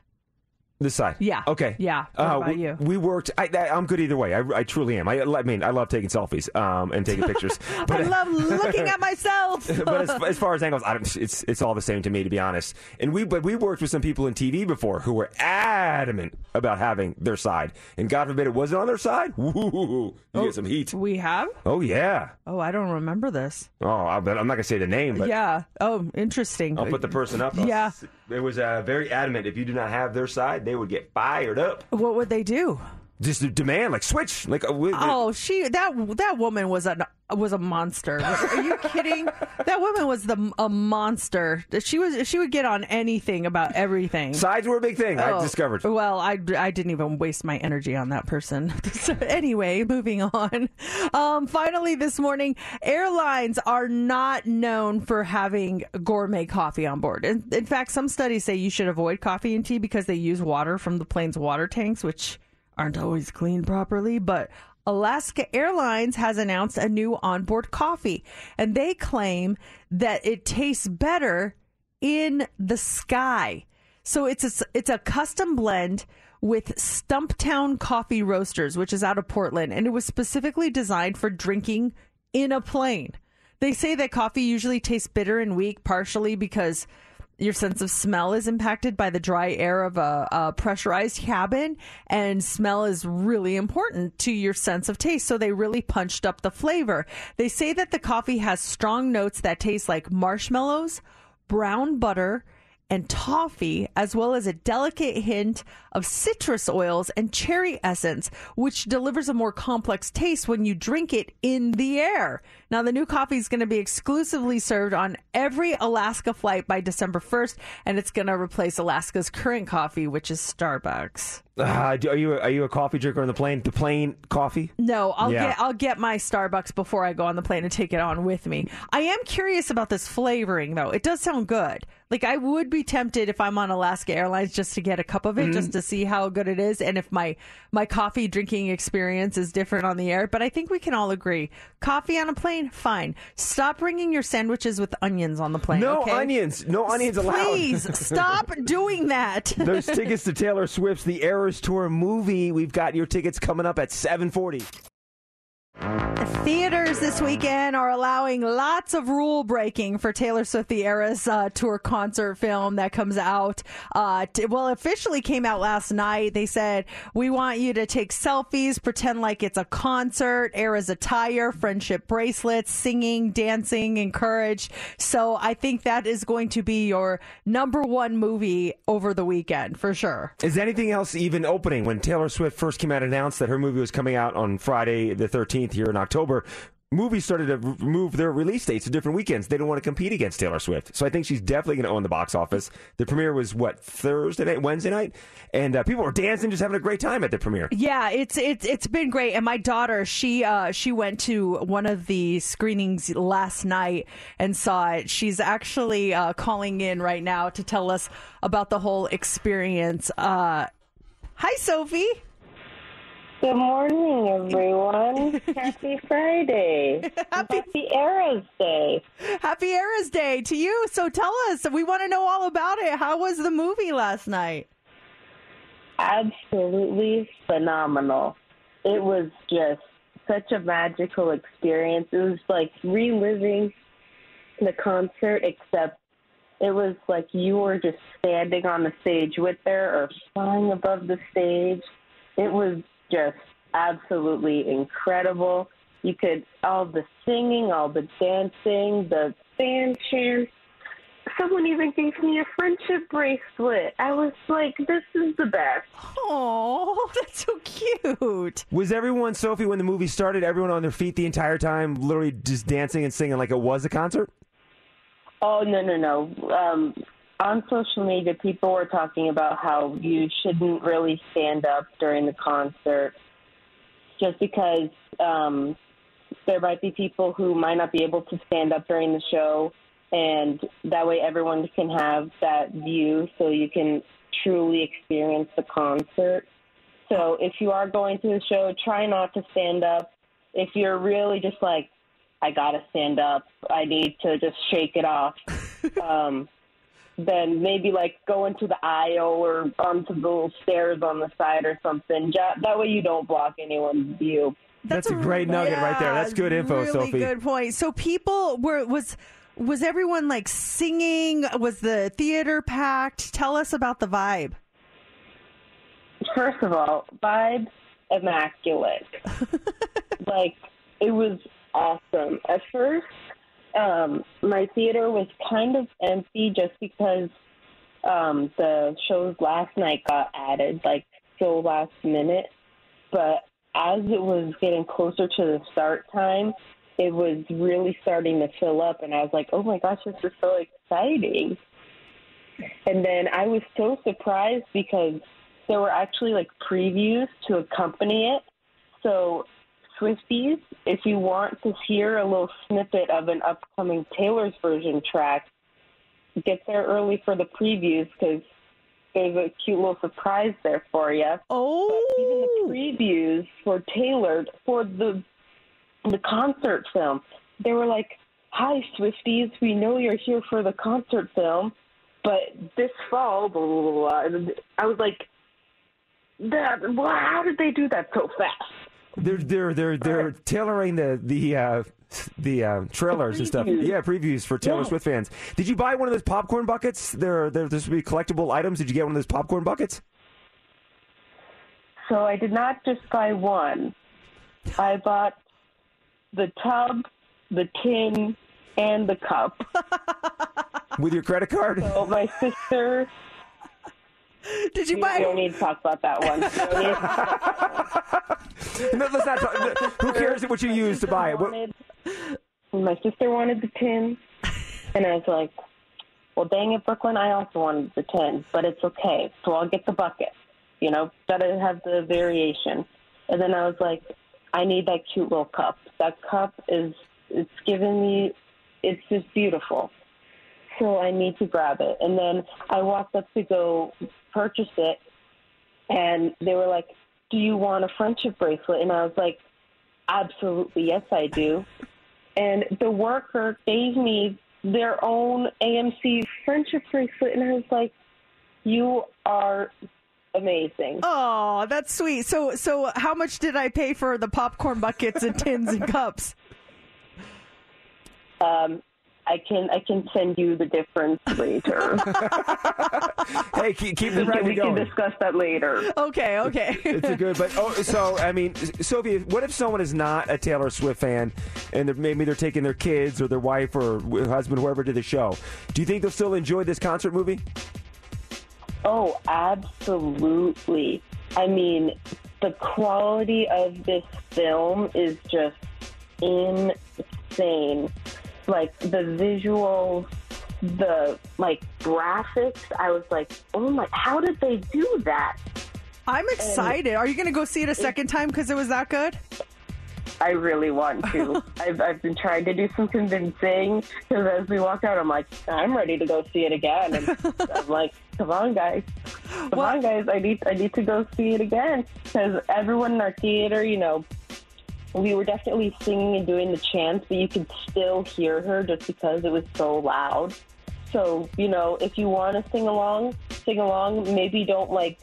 S5: This side.
S4: Yeah.
S5: Okay.
S4: Yeah. What
S5: Uh,
S4: about
S5: we,
S4: you?
S5: we worked. I, I'm good either way. I, I truly am. I, I mean, I love taking selfies um, and taking pictures.
S4: But, I love looking at myself.
S5: but as, as far as angles, I don't, it's it's all the same to me, to be honest. And we but we worked with some people in TV before who were adamant about having their side, and God forbid it wasn't on their side. Woo, you get some heat.
S4: we have.
S5: Oh yeah.
S4: Oh, I don't remember this.
S5: Oh, I, I'm not gonna say the name, but
S4: yeah. Oh, interesting.
S5: I'll put the person up.
S4: Yeah.
S5: It was uh, very adamant. If you do not have their side, they would get fired up.
S4: What would they do?
S5: Just demand, like switch, like uh,
S4: Oh, she that that woman was a was a monster. Are you kidding? that woman was the a monster. She was she would get on anything about everything.
S5: Sides were a big thing. I
S4: Oh,
S5: discovered.
S4: Well, I, I didn't even waste my energy on that person. So anyway, moving on. Um, finally, this morning, airlines are not known for having gourmet coffee on board. In, in fact, some studies say you should avoid coffee and tea because they use water from the plane's water tanks, which aren't always cleaned properly. But Alaska Airlines has announced a new onboard coffee, and they claim that it tastes better in the sky. So it's a, it's a custom blend with Stumptown Coffee Roasters, which is out of Portland, and it was specifically designed for drinking in a plane. They say that coffee usually tastes bitter and weak, partially because your sense of smell is impacted by the dry air of a, a pressurized cabin, and smell is really important to your sense of taste. So they really punched up the flavor. They say that the coffee has strong notes that taste like marshmallows, brown butter, and toffee, as well as a delicate hint of citrus oils and cherry essence, which delivers a more complex taste when you drink it in the air. Now, the new coffee is going to be exclusively served on every Alaska flight by December 1st, and it's going to replace Alaska's current coffee, which is Starbucks.
S5: Uh, are you are you a coffee drinker on the plane? The plane coffee?
S4: No, I'll
S5: Yeah.
S4: get I'll get my Starbucks before I go on the plane and take it on with me. I am curious about this flavoring though. It does sound good. Like I would be tempted if I'm on Alaska Airlines just to get a cup of it
S5: Mm-hmm.
S4: just to see how good it is and if my my coffee drinking experience is different on the air, but I think we can all agree. Coffee on a plane, fine. Stop bringing your sandwiches with onions on the plane,
S5: No
S4: okay?
S5: onions. No onions allowed.
S4: Please stop doing that.
S5: Those tickets to Taylor Swift's The Eras Tour movie. We've got your tickets coming up at 740.
S4: Theaters this weekend are allowing lots of rule breaking for Taylor Swift the Eras uh, tour concert film that comes out. Uh, t- well, officially came out last night. They said we want you to take selfies, pretend like it's a concert, Eras attire, friendship bracelets, singing, dancing, encouraged. So I think that is going to be your number one movie over the weekend for sure.
S5: Is anything else even opening? When Taylor Swift first came out announced that her movie was coming out on Friday the 13th here in October, movies started to move their release dates to different weekends. They don't want to compete against Taylor Swift. So I think she's definitely going to own the box office. The premiere was, what, Thursday night, Wednesday night? And uh, people were dancing, just having a great time at the premiere.
S4: Yeah, it's it's it's been great. And my daughter, she uh she went to one of the screenings last night and saw it. She's actually uh calling in right now to tell us about the whole experience. Uh Hi Sophie.
S10: Good morning, everyone. Happy Friday. Happy, Eras Day.
S4: Happy Eras Day to you. So tell us, we want to know all about it. How was the movie last night?
S10: Absolutely phenomenal. It was just such a magical experience. It was like reliving the concert, except It was like you were just standing on the stage with her or flying above the stage. It was just absolutely incredible. You could all the singing, all the dancing, the fan chants. Someone even gave me a friendship bracelet. I was like, this is the best.
S4: Oh, that's so cute.
S5: Was everyone, Sophie, when the movie started, everyone on their feet the entire time, literally just dancing and singing like it was a concert?
S10: Oh no no no! Um, on social media, people were talking about how you shouldn't really stand up during the concert, just because um, there might be people who might not be able to stand up during the show, and that way everyone can have that view, so you can truly experience the concert. So if you are going to the show, try not to stand up. If you're really just like I gotta stand up. I need to just shake it off. um, then maybe like go into the aisle or onto the little stairs on the side or something. That way you don't block anyone's view.
S5: That's, a great nugget right there. That's good info,
S4: really
S5: Sophie.
S4: good point. So people were was was everyone like singing? Was the theater packed? Tell us about the vibe.
S10: First of all, vibe immaculate. like it was awesome. At first, um, my theater was kind of empty just because um, the shows last night got added, like so last minute. But as it was getting closer to the start time, it was really starting to fill up, and I was like, "Oh my gosh, this is so exciting!" And then I was so surprised because there were actually like previews to accompany it. So, Swifties, if you want to hear a little snippet of an upcoming Taylor's version track, get there early for the previews because there's a cute little surprise there for you.
S4: Oh,
S10: but even the oh! previews for Taylor for the the concert film, they were like, "Hi, Swifties, we know you're here for the concert film, but this fall, blah blah blah." blah. And I was like, "That? Well, how did they do that so fast?"
S5: They're they're they're they're tailoring the the uh, the uh, trailers and stuff. Yeah, previews for Taylor
S10: Yeah.
S5: Swift fans. Did you buy one of those popcorn buckets? There, there, this would be collectible items. Did you get one of those popcorn buckets?
S10: So I did not just buy one. I bought the tub, the tin, and the cup.
S5: With your credit card?
S10: So my sister.
S4: Did you
S10: we,
S4: buy?
S10: We don't need to talk about that one.
S5: No, let's not talk, who cares what you use to buy it?
S10: My sister wanted the tin, and I was like, "Well, dang it, Brooklyn! I also wanted the tin, but it's okay. So I'll get the bucket. You know, gotta have the variation." And then I was like, "I need that cute little cup. That cup is it's giving me, it's just beautiful. So I need to grab it." And then I walked up to go purchase it, and they were like, "Do you want a friendship bracelet?" And I was like, "Absolutely, yes, I do." And the worker gave me their own AMC friendship bracelet, and I was like, "You are amazing."
S4: Oh, that's sweet. So so how much did I pay for the popcorn buckets and tins and cups?
S10: Um, I can I can send you the difference later.
S5: hey, keep, keep the
S10: we, can,
S5: revenue
S10: we can discuss that later.
S4: Okay, okay.
S5: It's a good, but oh, so I mean, Sophie, what if someone is not a Taylor Swift fan, and they're, maybe they're taking their kids or their wife or husband, whoever, to the show? Do you think they'll still enjoy this concert movie?
S10: Oh, absolutely. I mean, the quality of this film is just insane. Like the visuals, the like graphics. I was like, oh my, how did they do that?
S4: I'm excited. Are you going to go see it a second time because it was that good?
S10: I really want to. I've, I've been trying to do some convincing because as we walk out, I'm like, I'm ready to go see it again. And I'm like, come on, guys, come on, guys, I need I need to go see it again because everyone in our theater, you know, we were definitely singing and doing the chants, but you could still hear her just because it was so loud. So you know, if you want to sing along, sing along. Maybe don't like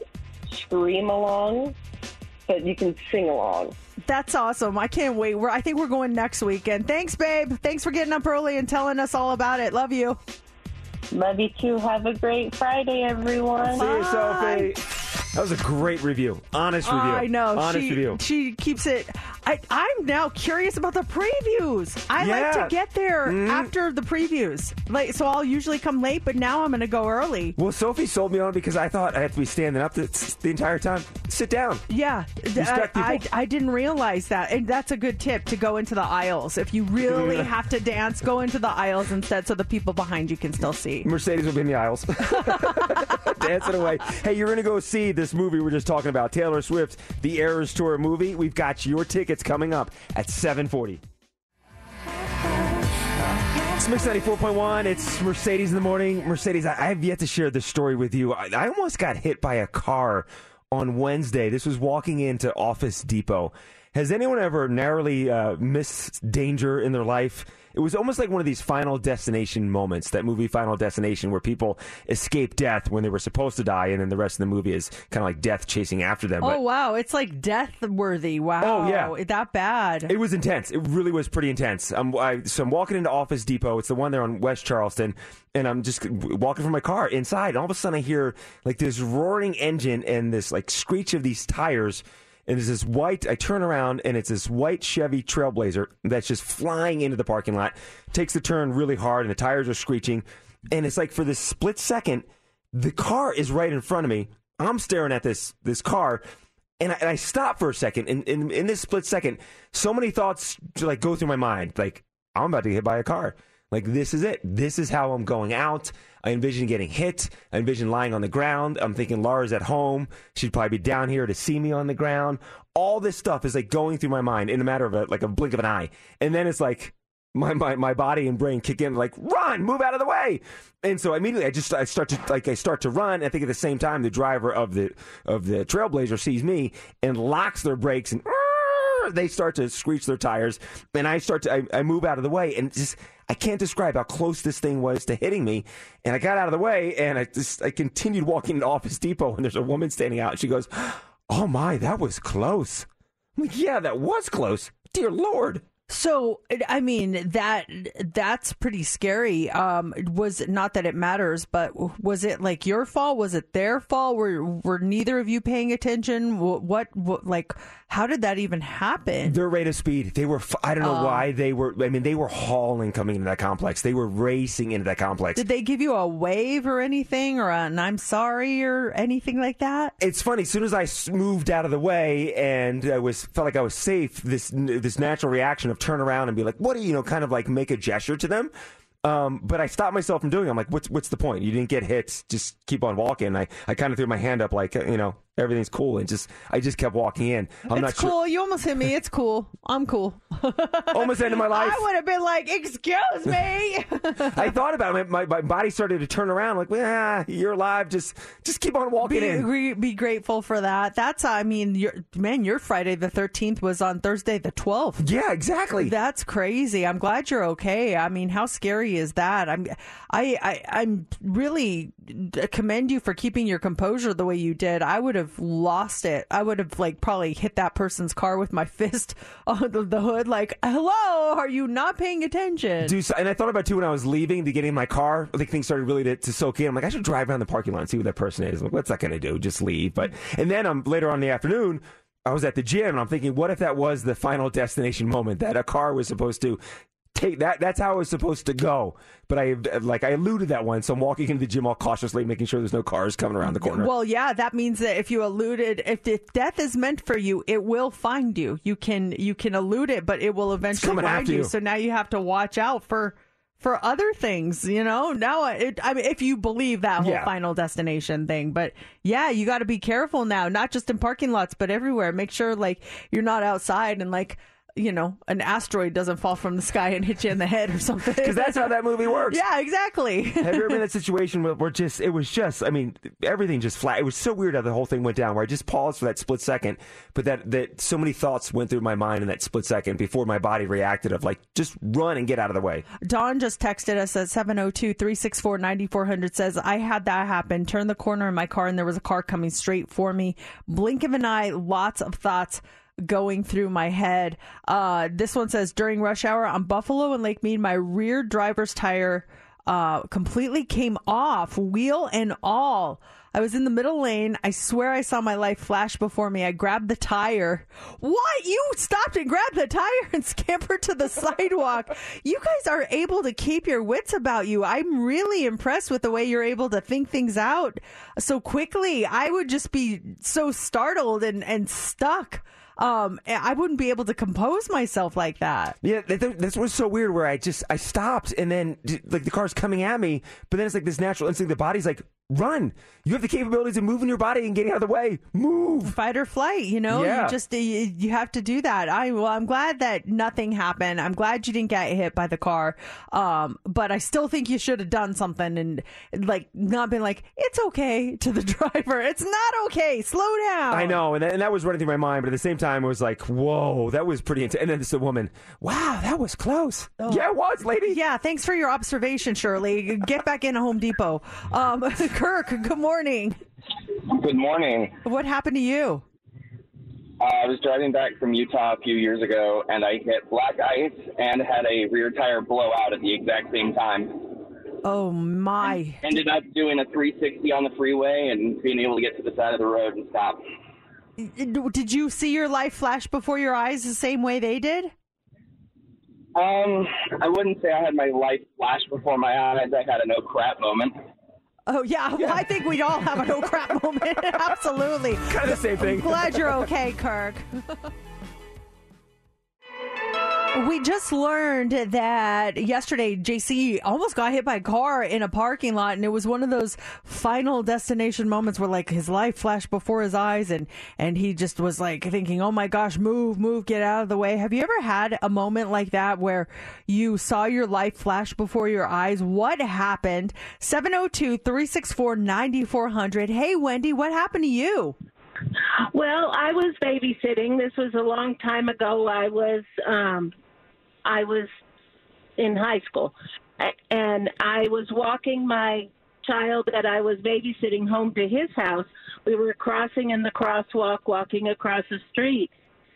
S10: scream along, but you can sing along.
S4: That's awesome. I can't wait. We're, I think we're going next weekend. Thanks, babe. Thanks for getting up early and telling us all about it. Love you.
S10: Love you too. Have a great Friday, everyone.
S5: See you, Sophie. That was a great review. Honest review.
S4: I know.
S5: Honest
S4: she,
S5: review.
S4: She keeps it. I, I'm now curious about the previews. I like to get there
S5: Mhm.
S4: after the previews. Like, so I'll usually come late, but now I'm going to go early.
S5: Well, Sophie sold me on because I thought I had to be standing up the, the entire time. Sit down.
S4: Yeah, I, I,
S5: people.
S4: I didn't realize that, and that's a good tip to go into the aisles. If you really
S5: Yeah.
S4: have to dance, go into the aisles instead, so the people behind you can still see.
S5: Mercedes will be in the aisles. Dancing away. Hey, you're going to go see this movie we're just talking about, Taylor Swift, the Eras Tour movie. We've got your tickets coming up at 740. It's Mix 94.1. It's Mercedes in the morning. Mercedes, I, I have yet to share this story with you. I, I almost got hit by a car on Wednesday. This was walking into Office Depot. Has anyone ever narrowly uh, missed danger in their life? It was almost like one of these Final Destination moments, that movie Final Destination, where people escape death when they were supposed to die, and then the rest of the movie is kind of like death chasing after them.
S4: Oh wow, it's like death worthy. Wow.
S5: Oh, yeah.
S4: that bad.
S5: It was intense. It really was pretty intense. I'm, I, so I'm walking into Office Depot. It's the one there on West Charleston, and I'm just walking from my car inside. And all of a sudden, I hear like this roaring engine and this like screech of these tires. And there's this white. I turn around, and it's this white Chevy Trailblazer that's just flying into the parking lot. Takes the turn really hard, and the tires are screeching. And it's like for this split second, the car is right in front of me. I'm staring at this this car, and I, and I stop for a second. And in, in this split second, so many thoughts like go through my mind. Like I'm about to get hit by a car. Like this is it. This is how I'm going out. I envision getting hit. I envision lying on the ground. I'm thinking Laura's at home. She'd probably be down here to see me on the ground. All this stuff is like going through my mind in a matter of a, like a blink of an eye. And then it's like my, my my body and brain kick in like run move out of the way and so immediately i just i start to like i start to run i think at the same time the driver of the of the trailblazer sees me and locks their brakes and they start to screech their tires and i start to I, I move out of the way and just i can't describe how close this thing was to hitting me and i got out of the way and i just i continued walking into office depot and there's a woman standing out and she goes oh my that was close i'm like yeah that was close dear lord
S4: So, I mean that that's pretty scary. Um, was not that it matters, but was it like your fault? Was it their fault? Were were neither of you paying attention? What, what, what like how did that even happen?
S5: Their rate of speed, they were, I don't know
S4: Oh.
S5: why they were, I mean, they were hauling coming into that complex. They were racing into that complex.
S4: Did they give you a wave or anything, or an "I'm sorry" or anything like that?
S5: It's funny. As soon as I moved out of the way and I was felt like I was safe, this this natural reaction of turn around and be like, "What do you, you know?" Kind of like make a gesture to them. Um, but I stopped myself from doing. it. I'm like, "What's what's the point? You didn't get hit. Just keep on walking." I, I kind of threw my hand up like, you know, everything's cool, and just I just kept walking in. I'm
S4: it's
S5: not
S4: cool.
S5: sure.
S4: You almost hit me. It's cool. I'm cool.
S5: Almost ended my life.
S4: I would have been like, "Excuse me."
S5: I thought about it. My, my body started to turn around. Like, well, you're alive. Just just keep on walking
S4: be,
S5: in.
S4: be grateful for that. That's, I mean, your man, your Friday the 13th was on Thursday the 12th.
S5: Yeah, exactly.
S4: That's crazy. I'm glad you're okay. I mean, how scary is that? I'm, I, I, I'm really commend you for keeping your composure the way you did. I would have lost it. I would have like probably hit that person's car with my fist on the, the hood, like, "Hello, are you not paying attention?"
S5: so, and I thought about too when I was leaving to get in my car. Like things started really to, to soak in. I'm like, I should drive around the parking lot and see who that person is. I'm like, what's that going to do? Just leave. But and then um, later on in the afternoon, I was at the gym and I'm thinking, what if that was the final destination moment that a car was supposed to take? That that's how it was supposed to go. But I like I eluded that one, so I'm walking into the gym all cautiously, making sure there's no cars coming around the corner.
S4: Well, yeah, that means that if you eluded, if, if death is meant for you, it will find you. You can you can elude it, but it will eventually find you.
S5: you.
S4: So now you have to watch out for for other things. You know, now it, I mean, if you believe that whole
S5: Yeah.
S4: final destination thing, but yeah, you got to be careful now, not just in parking lots, but everywhere. Make sure like you're not outside and like. You know, an asteroid doesn't fall from the sky and hit you in the head or something.
S5: Because that's how that movie works.
S4: Yeah, exactly.
S5: Have you ever been in that situation where, where just it was just I mean everything just flat. It was so weird how the whole thing went down. Where I just paused for that split second, but that that so many thoughts went through my mind in that split second before my body reacted of like just run and get out of the way.
S4: Dawn just texted us at 702 364 9400 says, I had that happen. Turned the corner in my car and there was a car coming straight for me. Blink of an eye, lots of thoughts going through my head. Uh, this one says, during rush hour on Buffalo and Lake Mead, my rear driver's tire uh, completely came off, wheel and all. I was in the middle lane. I swear I saw my life flash before me. I grabbed the tire. What? You stopped and grabbed the tire and scampered to the sidewalk. You guys are able to keep your wits about you. I'm really impressed with the way you're able to think things out so quickly. I would just be so startled and, and stuck. Um, I wouldn't be able to compose myself like that.
S5: Yeah, that's what's so weird. Where I just I stopped, and then like the car's coming at me, but then it's like this natural instinct. The body's like, run. You have the capabilities of moving your body and getting out of the way. Move.
S4: Fight or flight. You know,
S5: Yeah.
S4: you just you, you have to do that. I well, I'm glad that nothing happened. I'm glad you didn't get hit by the car. Um, but I still think you should have done something and like not been like it's okay to the driver. It's not okay. Slow down.
S5: I know, and that, and that was running through my mind, but at the same time, it was like, whoa, that was pretty intense. And then this woman, wow, that was close. Yeah, it was, lady.
S4: Oh. Yeah, thanks for your observation, Shirley. Get back in Home Depot. Um, Kirk, good morning.
S12: Good morning.
S4: What happened to you?
S12: Uh, I was driving back from Utah a few years ago, and I hit black ice and had a rear tire blow out at the exact same time.
S4: Oh my!
S12: Ended up doing a 360 on the freeway and being able to get to the side of the road and stop.
S4: Did you see your life flash before your eyes the same way they did?
S12: Um, I wouldn't say I had my life flash before my eyes. I had a no crap moment.
S4: Oh yeah, well I think we'd all have a oh crap moment. Absolutely.
S5: Kind of the same thing.
S4: Glad you're okay, Kirk. We just learned that yesterday JC almost got hit by a car in a parking lot, and it was one of those final destination moments where like his life flashed before his eyes, and and he just was like thinking, "Oh my gosh, move, move, get out of the way." Have you ever had a moment like that where you saw your life flash before your eyes? What happened? 702-364-9400. Hey Wendy, what happened to you?
S13: Well, I was babysitting. This was a long time ago. I was um I was in high school and I was walking my child that I was babysitting home to his house. We were crossing in the crosswalk walking across the street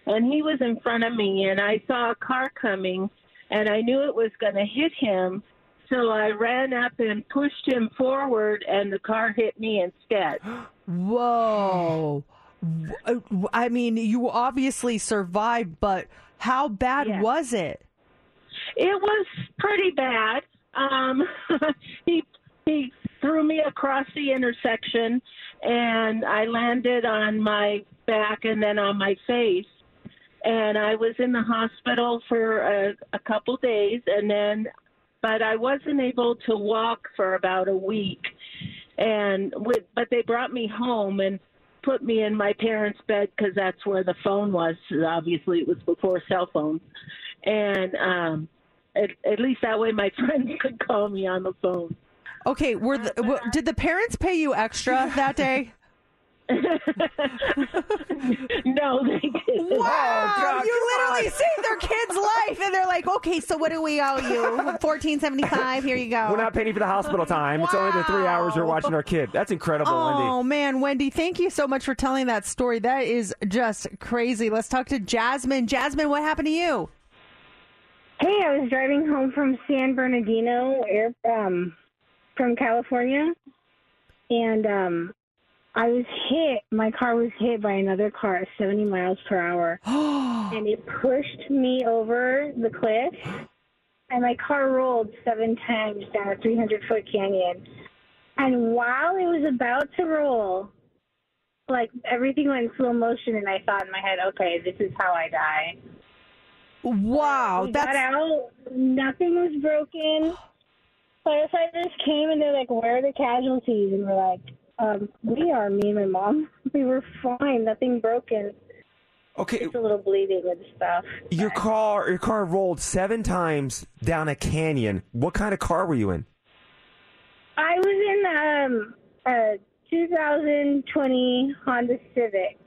S13: and he was in front of me and I saw a car coming and I knew it was going to hit him. So I ran up and pushed him forward and the car hit me instead.
S4: Whoa. I mean, you obviously survived, but how bad
S13: Yeah.
S4: was it?
S13: It was pretty bad. Um, he he threw me across the intersection, and I landed on my back and then on my face. And I was in the hospital for a, a couple days, and then, but I wasn't able to walk for about a week. And with, but they brought me home and put me in my parents' bed because that's where the phone was. Obviously, it was before cell phones, and um, at, at least that way my friends could call me on the phone.
S4: Okay, were the, w- did the parents pay you extra that day?
S13: no, they didn't.
S4: Wow, you literally saved their kid's life, and they're like, "Okay, so what do we owe you? Fourteen seventy five. Here you go."
S5: We're not paying you for the hospital time. It's only the three hours we're watching our kid. That's incredible,
S4: Oh
S5: Wendy.
S4: Oh man, Wendy, thank you so much for telling that story. That is just crazy. Let's talk to Jasmine. Jasmine, what happened to you?
S14: Hey, I was driving home from San Bernardino, air, um, from California, and um, I was hit. My car was hit by another car at 70 miles per hour, and it pushed me over the cliff, and my car rolled seven times down a 300 foot canyon. And while it was about to roll, like everything went in slow motion, and I thought in my head, okay, this is how I die.
S4: Wow,
S14: we got out. Nothing was broken. Firefighters came and they're like, "Where are the casualties?" And we're like, um, "We are." Me and my mom. We were fine. Nothing broken.
S5: Okay,
S14: Just a little bleeding and stuff.
S5: Your car, your car rolled seven times down a canyon. What kind of car were you in?
S14: I was in um, a 2020 Honda Civic.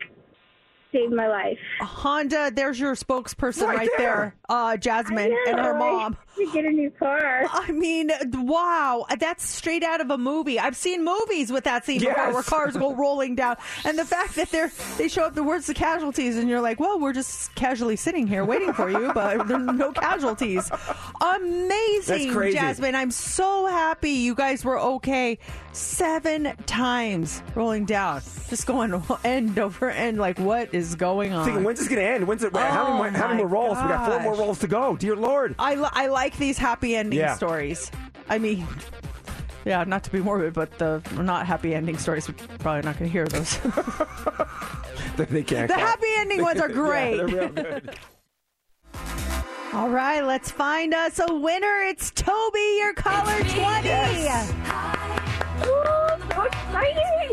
S14: Saved my life.
S4: Honda, there's your spokesperson
S14: Right
S4: right,
S14: there.
S4: there, uh, Jasmine
S14: I
S4: and her
S14: know,
S4: mom.
S14: should get a new car.
S4: I mean, wow, that's straight out of a movie. I've seen movies with that scene before where cars go rolling down, and the fact that they're they show up the words the casualties, and you're like, well, we're just casually sitting here waiting for you, but there's no casualties. Amazing. Jasmine. I'm so happy you guys were okay. Seven times rolling down, just going end over end. Like, what is going on?
S5: Thinking, when's this going to end? When's it? how many,
S4: Oh
S5: more, how many
S4: my
S5: more rolls? We got four more rolls to go. Dear Lord.
S4: I, li- I like these happy ending
S5: Yeah.
S4: stories. I mean, yeah, not to be morbid, but the not happy ending stories, we're probably not going to hear those.
S5: they can't.
S4: The
S5: call.
S4: happy ending ones are
S5: Yeah,
S4: great.
S5: they're real good.
S4: All right, let's find us a winner. It's Toby, your caller 20.
S15: so exciting!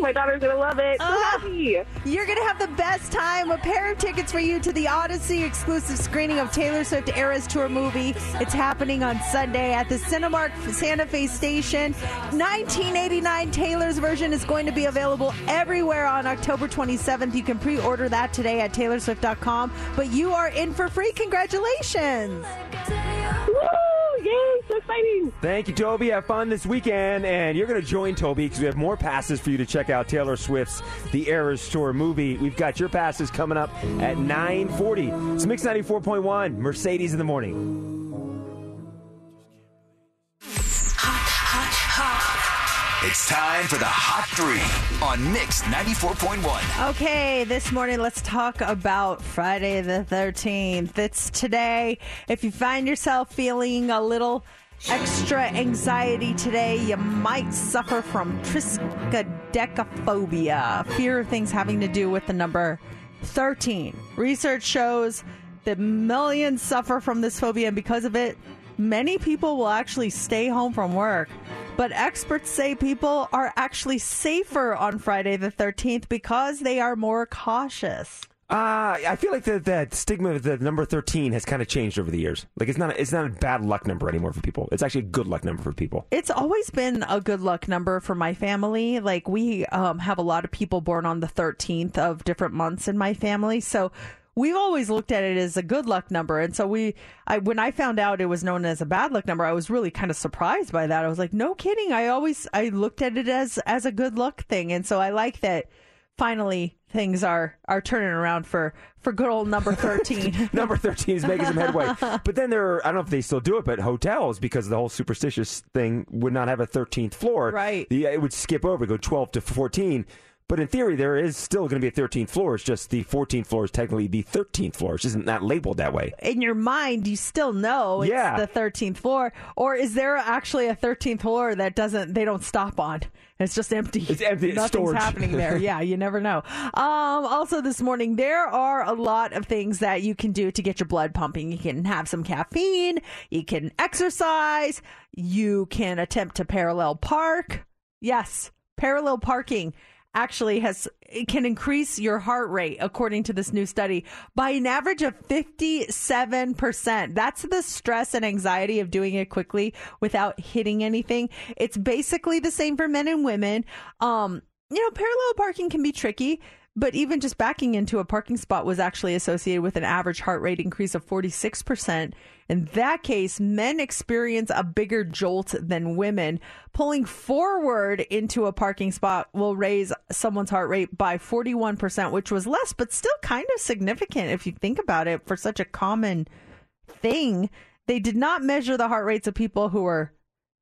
S15: My daughter's gonna love it. So
S4: Ah,
S15: happy.
S4: You're going to have the best time. A pair of tickets for you to the Audacy exclusive screening of Taylor Swift Eras Tour movie. It's happening on Sunday at the Cinemark Santa Fe Station. 1989 Taylor's version is going to be available everywhere on October 27th. You can pre order that today at taylorswift.com. But you are in for free. Congratulations.
S15: Woo! Yay! So exciting.
S5: Thank you, Toby. Have fun this weekend, and you're going to join Toby because we have more passes for you to check out Taylor Swift's The Eras Tour movie. We've got your passes coming up at 9:40. It's Mix 94.1, Mercedes in the morning.
S3: It's time for the Hot Three on Mix 94.1.
S4: Okay, this morning let's talk about Friday the 13th. It's today. If you find yourself feeling a little extra anxiety today, you might suffer from triskaidekaphobia, fear of things having to do with the number 13. Research shows that millions suffer from this phobia, and because of it, many people will actually stay home from work. But experts say people are actually safer on Friday the 13th because they are more cautious.
S5: Uh, I feel like the, that stigma of the number 13 has kind of changed over the years. Like it's not a, it's not a bad luck number anymore for people. It's actually a good luck number for people.
S4: It's always been a good luck number for my family. Like we um, have a lot of people born on the 13th of different months in my family, so we've always looked at it as a good luck number. And so we, I when I found out it was known as a bad luck number, I was really kind of surprised by that. I was like, no kidding. I always I looked at it as as a good luck thing, and so I like that. Finally, things are are turning around for for good old number 13.
S5: number 13 is making some headway. But then there are, I don't know if they still do it, but hotels, because the whole superstitious thing would not have a 13th floor.
S4: Right.
S5: The, it would skip over, go 12 to 14. But in theory, there is still going to be a 13th floor. It's just the 14th floor is technically the 13th floor. It's just not that labeled that way.
S4: in your mind you still know it's
S5: Yeah.
S4: the 13th floor. Or is there actually a 13th floor that doesn't they don't stop on? It's just empty.
S5: It's empty,
S4: nothing's
S5: storage.
S4: happening there. Yeah you never know. Um also this morning there are a lot of things that you can do to get your blood pumping. You can have some caffeine. You can exercise. You can attempt to parallel park. Yes parallel parking actually has it can increase your heart rate according to this new study by an average of 57%. That's the stress and anxiety of doing it quickly without hitting anything. It's basically the same for men and women. Um you know, parallel parking can be tricky, but even just backing into a parking spot was actually associated with an average heart rate increase of 46%. In that case, men experience a bigger jolt than women. Pulling forward into a parking spot will raise someone's heart rate by 41%, which was less, but still kind of significant if you think about it for such a common thing. They did not measure the heart rates of people who were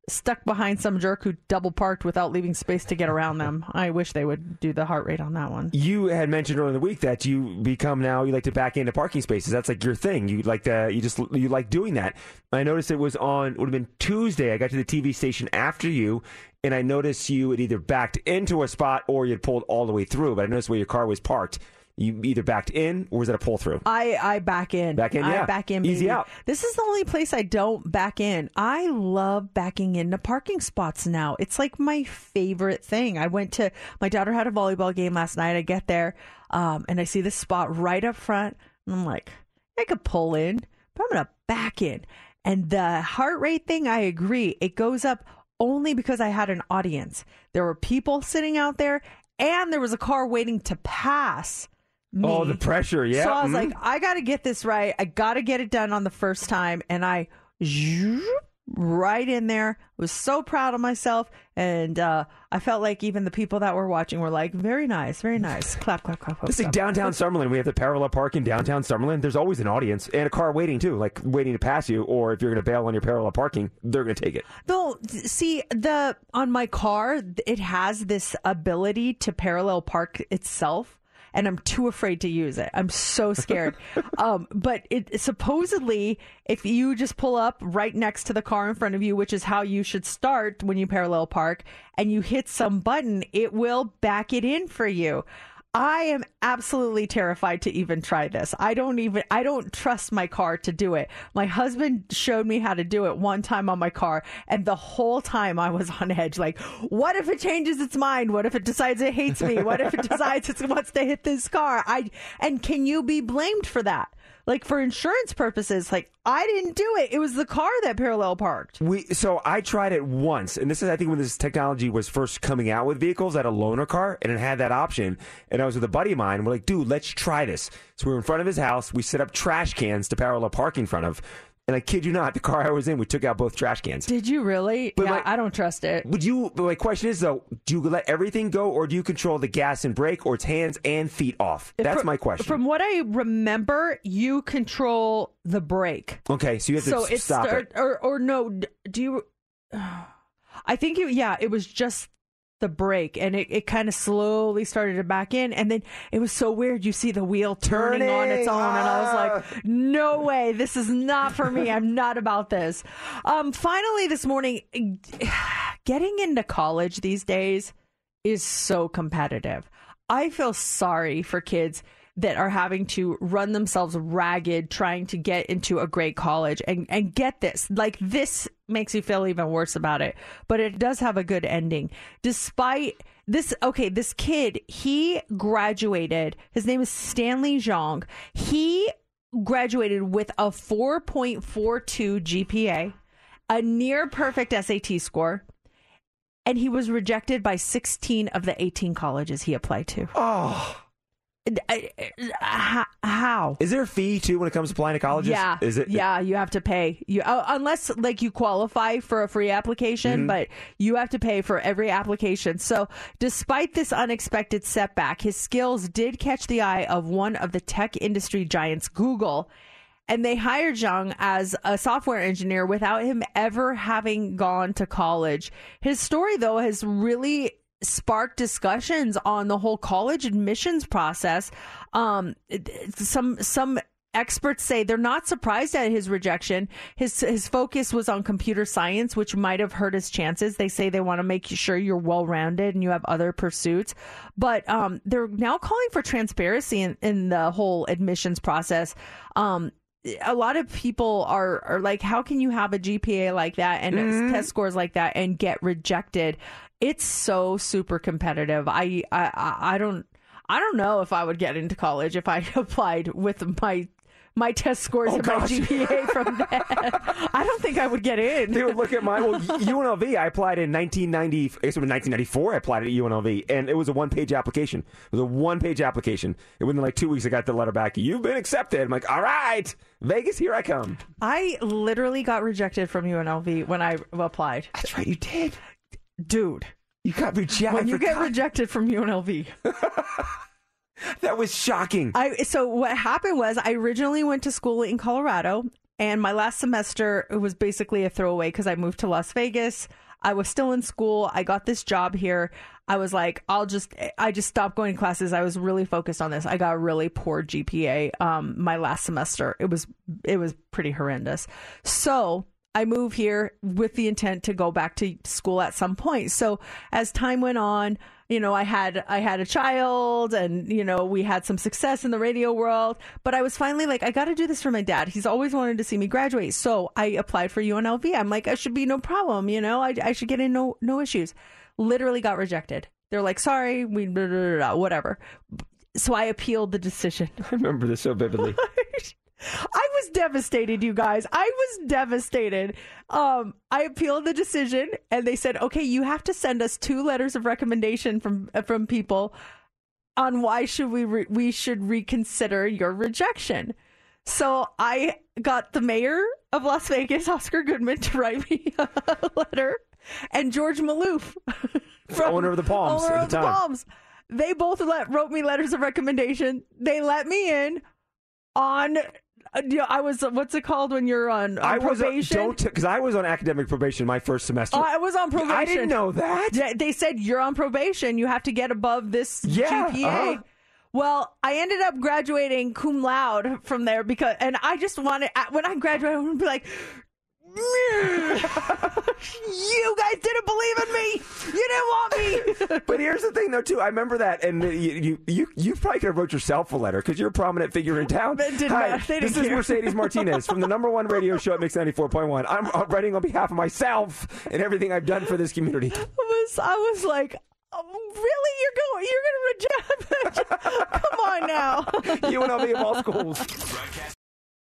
S4: stuck behind some jerk who double parked without leaving space to get around them. I wish they would do the heart rate on that one.
S5: You had mentioned earlier in the week that you become now you like to back into parking spaces. That's like your thing. You like to you just you like doing that. I noticed it was on would have been Tuesday. I got to the TV station after you, and I noticed you had either backed into a spot or you had pulled all the way through. But I noticed where your car was parked. You either backed in or was it a pull through?
S4: I I back in.
S5: Back in,
S4: I
S5: yeah.
S4: back in.
S5: Easy out.
S4: This is the only place I don't back in. I love backing into parking spots now. It's like my favorite thing. I went to my daughter had a volleyball game last night. I get there, um, and I see this spot right up front, and I'm like, I could pull in, but I'm gonna back in. And the heart rate thing, I agree. It goes up only because I had an audience. There were people sitting out there, and there was a car waiting to pass me.
S5: Oh, the pressure, yeah.
S4: So I was
S5: mhm.
S4: like, I got to get this right. I got to get it done on the first time. And I right in there. Was so proud of myself. And uh, I felt like even the people that were watching were like, very nice, very nice. Clap, clap, clap, clap.
S5: It's like downtown Summerlin. We have the parallel park in downtown Summerlin. There's always an audience and a car waiting too, like waiting to pass you. Or if you're going to bail on your parallel parking, they're going to take it.
S4: Though, see the on my car, it has this ability to parallel park itself, and I'm too afraid to use it. I'm so scared. um, but it supposedly, if you just pull up right next to the car in front of you, which is how you should start when you parallel park, and you hit some button, it will back it in for you. I am absolutely terrified to even try this. I don't even I don't trust my car to do it. My husband showed me how to do it one time on my car and the whole time I was on edge like what if it changes its mind? What if it decides it hates me? What if it decides it wants to hit this car? I and can you be blamed for that? Like for insurance purposes, like I didn't do it. It was the car that parallel parked.
S5: We so I tried it once, and this is I think when this technology was first coming out with vehicles at a loaner car, and it had that option. And I was with a buddy of mine. We're like, dude, let's try this. So we were in front of his house. We set up trash cans to parallel park in front of. And I kid you not, the car I was in, we took out both trash cans.
S4: Did you really?
S5: But
S4: yeah,
S5: my-
S4: I don't trust it.
S5: Would you? But my question is though, do you let everything go, or do you control the gas and brake, or it's hands and feet off? That's
S4: From-
S5: my question.
S4: From what I remember, you control the brake.
S5: okay, so you have to
S4: so it's
S5: stop
S4: start,
S5: it.
S4: or or no? Do you? I think you. Yeah, it was just the brake, and it, it kind of slowly started to back in, and then it was so weird. You see the wheel turning, on its own, and I was like, "No way! This is not for me. I'm not about this." Um, finally, this morning, getting into college these days is so competitive. I feel sorry for kids that are having to run themselves ragged trying to get into a great college and and get this like this makes you feel even worse about it but it does have a good ending despite this okay this kid he graduated his name is Stanley Zhang he graduated with a 4.42 GPA a near perfect SAT score and he was rejected by 16 of the 18 colleges he applied to.
S5: Oh.
S4: How?
S5: Is there a fee too when it comes to applying to colleges?
S4: Yeah.
S5: Is it?
S4: Yeah, you have to pay. You uh, unless like you qualify for a free application,
S5: Mhm.
S4: but you have to pay for every application. So, despite this unexpected setback, his skills did catch the eye of one of the tech industry giants, Google. And they hired Zhang as a software engineer without him ever having gone to college. His story, though, has really sparked discussions on the whole college admissions process. Um, some some experts say they're not surprised at his rejection. His his focus was on computer science, which might have hurt his chances. They say they want to make sure you're well rounded and you have other pursuits. But um, they're now calling for transparency in, in the whole admissions process. Um, a lot of people are, are like, how can you have a GPA like that and
S5: Mhm.
S4: test scores like that and get rejected? It's so super competitive. I, I, I I don't, I don't know if I would get into college if I applied with my my test scores
S5: Oh,
S4: and my. GPA from that. I don't think I would get in.
S5: They would look at my well UNLV. I applied in 1990. I eh, guess it was 1994. I applied at UNLV, and it was a one-page application. It was a one-page application. And within like two weeks, I got the letter back. You've been accepted. I'm like, all right, Vegas, here I come.
S4: I literally got rejected from UNLV when I applied.
S5: That's right, you did,
S4: dude.
S5: You got rejected.
S4: When you get rejected from UNLV.
S5: that was shocking.
S4: I so what happened was I originally went to school in Colorado, and my last semester it was basically a throwaway because I moved to Las Vegas. I was still in school. I got this job here. I was like, I'll just, I just stopped going to classes. I was really focused on this. I got a really poor GPA. Um, my last semester, it was, it was pretty horrendous. So I move here with the intent to go back to school at some point. So as time went on, you know, I had I had a child and you know, we had some success in the radio world, but I was finally like I got to do this for my dad. He's always wanted to see me graduate. So I applied for UNLV. I'm like I should be no problem, you know. I I should get in no no issues. Literally got rejected. They're like, "Sorry, we blah, blah, blah, whatever." So I appealed the decision.
S5: I remember this so vividly.
S4: I was devastated, you guys. I was devastated. Um, I appealed the decision, and they said, "Okay, you have to send us two letters of recommendation from uh, from people." on why should we re- we should reconsider your rejection. So I got the mayor of Las Vegas, Oscar Goodman, to write me a letter, and George Maloof,
S5: The owner of the Palms
S4: owner
S5: at
S4: of
S5: the
S4: the. Palms. They both let, wrote me letters of recommendation. They let me in on. Uh, I was what's it called when you're on, on
S5: I was
S4: probation?
S5: on, don't because I was on academic probation my first semester.
S4: Oh, I was on probation.
S5: I didn't know that.
S4: Yeah, they said you're on probation. You have to get above this
S5: Yeah,
S4: GPA.
S5: uh-huh.
S4: Well, I ended up graduating cum laude from there because, and I just wanted when I graduated, I would be like, "You guys didn't believe in me. You didn't want me."
S5: But here's the thing, though, too. I remember that, and you you you, you probably could have wrote yourself a letter because you're a prominent figure in town.
S4: Didn't
S5: Hi.
S4: They
S5: this
S4: didn't
S5: is
S4: care.
S5: Mercedes Martinez from the number one radio show at Mix 94.1. I'm uh, writing on behalf of myself and everything I've done for this community.
S4: I was, I was like, oh, "Really? You're going? You're going to reject? Come on now."
S5: UNLV of all schools.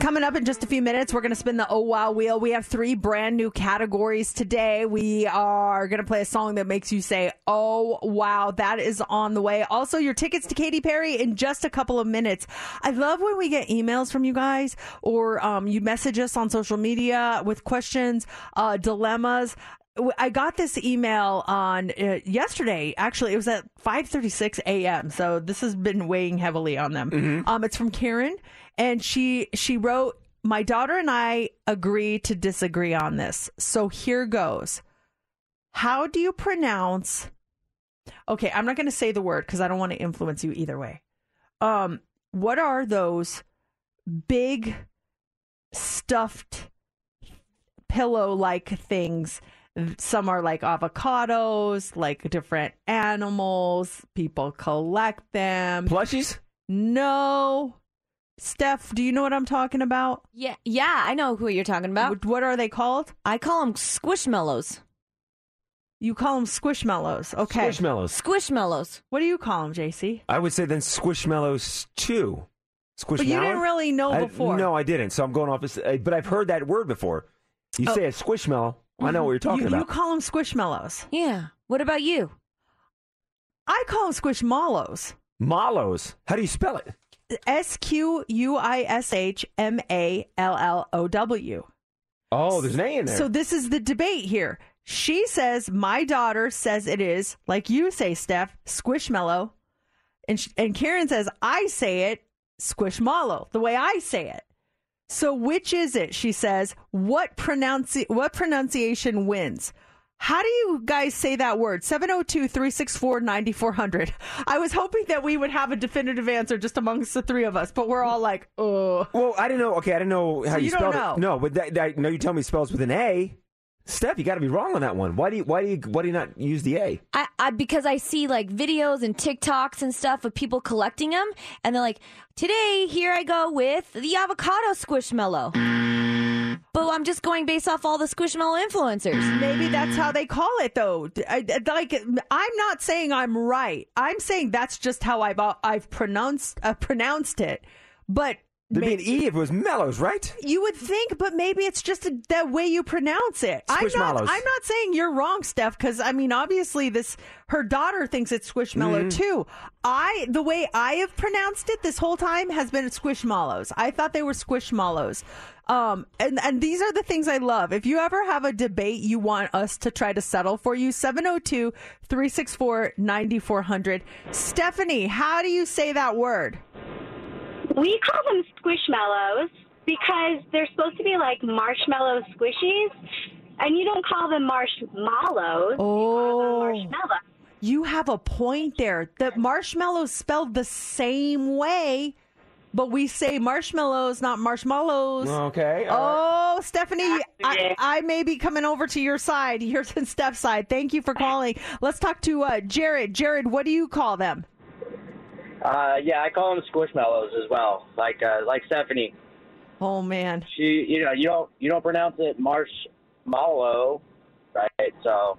S4: Coming up in just a few minutes, we're going to spin the Oh Wow Wheel. We have three brand new categories today. We are going to play a song that makes you say, Oh wow, that is on the way. Also, your tickets to Katy Perry in just a couple of minutes. I love when we get emails from you guys or um, you message us on social media with questions, uh, dilemmas. I got this email on uh, yesterday. Actually, it was at 5:36 a.m. So this has been weighing heavily on them. Um, it's from Karen, and she she wrote, "My daughter and I agree to disagree on this. So here goes. How do you pronounce? Okay, I'm not going to say the word because I don't want to influence you either way. Um, what are those big stuffed pillow like things? Some are like avocados, like different animals. People collect them.
S5: Plushies?
S4: No. Steph, do you know what I'm talking about?
S7: Yeah, yeah, I know who you're talking about.
S4: What, what are they called?
S7: I call them squishmallows.
S4: You call them squishmallows. Okay.
S5: Squishmallows.
S7: Squishmallows.
S4: What do you call them, JC?
S5: I would say then Squishmallows too. Squishmallow.
S4: But you didn't really know
S5: I-
S4: before.
S5: no, I didn't. So I'm going off. As, uh, but I've heard that word before. You
S4: Oh.
S5: say a squishmallow. I know what you're talking
S4: you,
S5: about.
S4: You call them squishmallows.
S7: Yeah. What about you?
S4: I call them squishmallows.
S5: Mallows. How do you spell it?
S4: S Q U I S H M A L L O W.
S5: Oh, there's an A in there.
S4: So this is the debate here. She says my daughter says it is like you say, Steph, squishmallow, and sh- and Karen says I say it squishmallow, the way I say it. So which is it? She says. What pronunci- What pronunciation wins? How do you guys say that word? 702 364 9400. I was hoping that we would have a definitive answer just amongst the three of us, but we're all like, oh.
S5: Well, I didn't know. Okay, I didn't know how
S4: So
S5: you,
S4: you don't
S5: spelled
S4: know?
S5: it. No, but that, that, no, you tell me it spells with an A. Steph, you got to be wrong on that one. Why do you why do you why do you not use the A?
S7: I, I because I see like videos and TikToks and stuff of people collecting them, and they're like, "Today, here I go with the avocado squishmallow." But I'm just going based off all the squishmallow influencers.
S4: Maybe that's how they call it, though. I, I- like, I'm not saying I'm right. I'm saying that's just how I've I've pronounced uh, pronounced it. But
S5: There'd be an E if it was Mellows, right?
S4: you would think, but maybe it's just a, that way you pronounce it. I'm not. I'm not saying you're wrong, Steph. Because I mean, obviously, this her daughter thinks it's squishmallow
S5: Mhm.
S4: too. I the way I have pronounced it this whole time has been squishmallows. I thought they were squishmallows. Um, and, and these are the things I love. If you ever have a debate you want us to try to settle for you, 702 364 9400. Stephanie, how do you say that word?
S16: We call them squishmallows because they're supposed to be like marshmallow squishies, and you don't call them marshmallows.
S4: Oh.
S16: marshmallow.
S4: You have a point there. The marshmallows spelled the same way, but we say marshmallows, not marshmallows.
S5: Okay.
S4: Oh, Stephanie, I, I may be coming over to your side. You're to Steph's side. Thank you for calling. Let's talk to uh, Jared. Jared, what do you call them?
S17: Uh, yeah, I call them squishmallows as well, like uh, like Stephanie.
S4: Oh man.
S17: She, you know, you don't you don't pronounce it marshmallow, right? So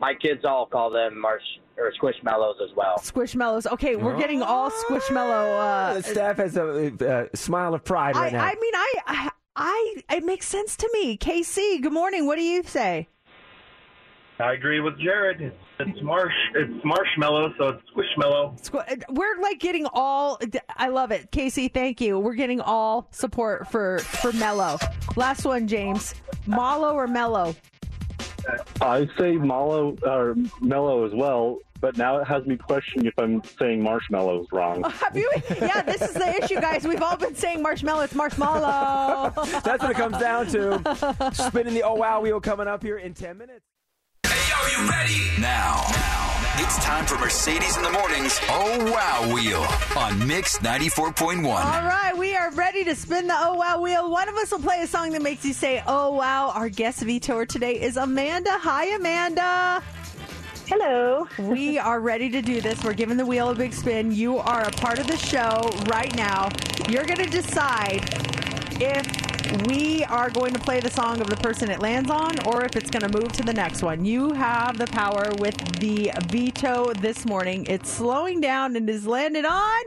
S17: my kids all call them marsh or squishmallows as well.
S4: Squishmallows. Okay, we're getting all squishmallow. Uh,
S5: Steph has a, a smile of pride
S4: I,
S5: right now.
S4: I mean, I, I, I, it makes sense to me. KC, good morning. What do you say?
S18: I agree with Jared. It's, it's marsh. It's marshmallow, so it's squishmallow.
S4: Squ- uh, We're like getting all. I love it, Casey. Thank you. We're getting all support for for Mellow. Last one, James. Mallow or Mellow?
S19: I say mallow or mellow as well, but now it has me questioning if I'm saying marshmallows wrong.
S4: Have you? Yeah, this is the issue, guys. We've all been saying marshmallow. It's marshmallow.
S5: That's what it comes down to. Spinning the oh wow wheel coming up here in 10 minutes.
S3: Are you ready? Now, it's time for Mercedes in the Morning's Oh Wow Wheel on Mix 94.1.
S4: All right, we are ready to spin the oh wow wheel. One of us will play a song that makes you say oh wow. Our guest vetoer today is Amanda. Hi, Amanda.
S15: Hello.
S4: We are ready to do this. We're giving the wheel a big spin. You are a part of the show right now. You're going to decide if we are going to play the song of the person it lands on or if it's going to move to the next one. You have the power with the veto this morning. It's slowing down and is landed on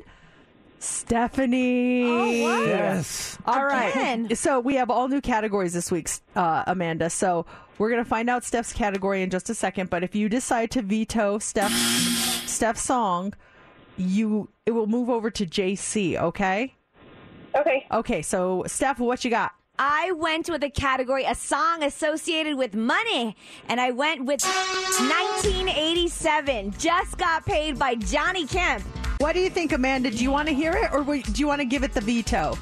S4: Stephanie.
S7: Oh, wow.
S5: Yes.
S4: All right.
S7: Again.
S4: So we have all new categories this week, uh, Amanda. So we're going to find out Steph's category in just a second. But if you decide to veto Steph's, Steph's song, you it will move over to JC. Okay.
S15: Okay.
S4: Okay. So Steph, what you got?
S7: I went with a category, a song associated with money, and I went with 1987. Just got paid by Johnny Kemp.
S4: What do you think, Amanda? Do you want to hear it, or do you want to give it the veto?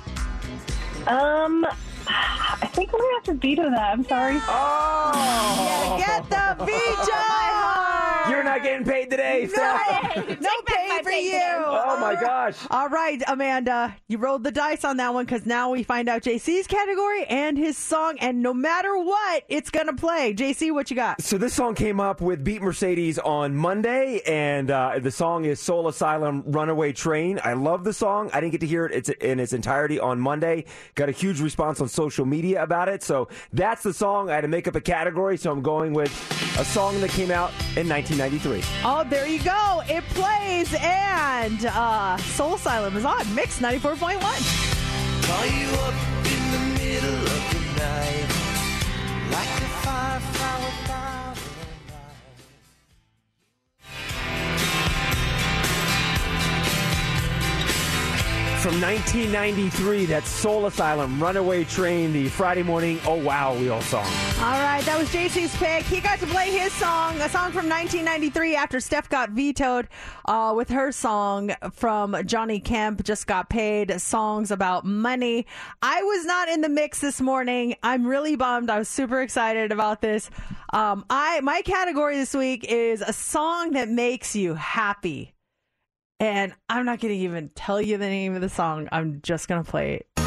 S15: Um, I think we're gonna have to veto that. I'm sorry.
S4: Oh, get the veto!
S5: You're not getting paid today, Steph.
S4: No pay for you.
S5: Oh my gosh.
S4: All right, Amanda, you rolled the dice on that one because now we find out JC's category and his song, and no matter what, it's gonna play. JC, what you got?
S5: So this song came up with Beat Mercedes on Monday, and uh, the song is Soul Asylum "Runaway Train." I love the song. I didn't get to hear it in its entirety on Monday. Got a huge response on social media about it. So that's the song. I had to make up a category, so I'm going with a song that came out in 1993.
S4: Oh, there you go. It plays, and uh, Soul Asylum is on Mix 94.1.
S6: Call you up in the middle of the night, like a firefly
S5: From 1993, that's Soul Asylum, Runaway Train, the Friday morning Oh Wow Wheel song.
S4: All right, that was JC's pick. He got to play his song, a song from 1993 after Steph got vetoed uh, with her song from Johnny Kemp, Just Got Paid, songs about money. I was not in the mix this morning. I'm really bummed. I was super excited about this. Um, I My category this week is a song that makes you happy. And I'm not going to even tell you the name of the song. I'm just going to play it.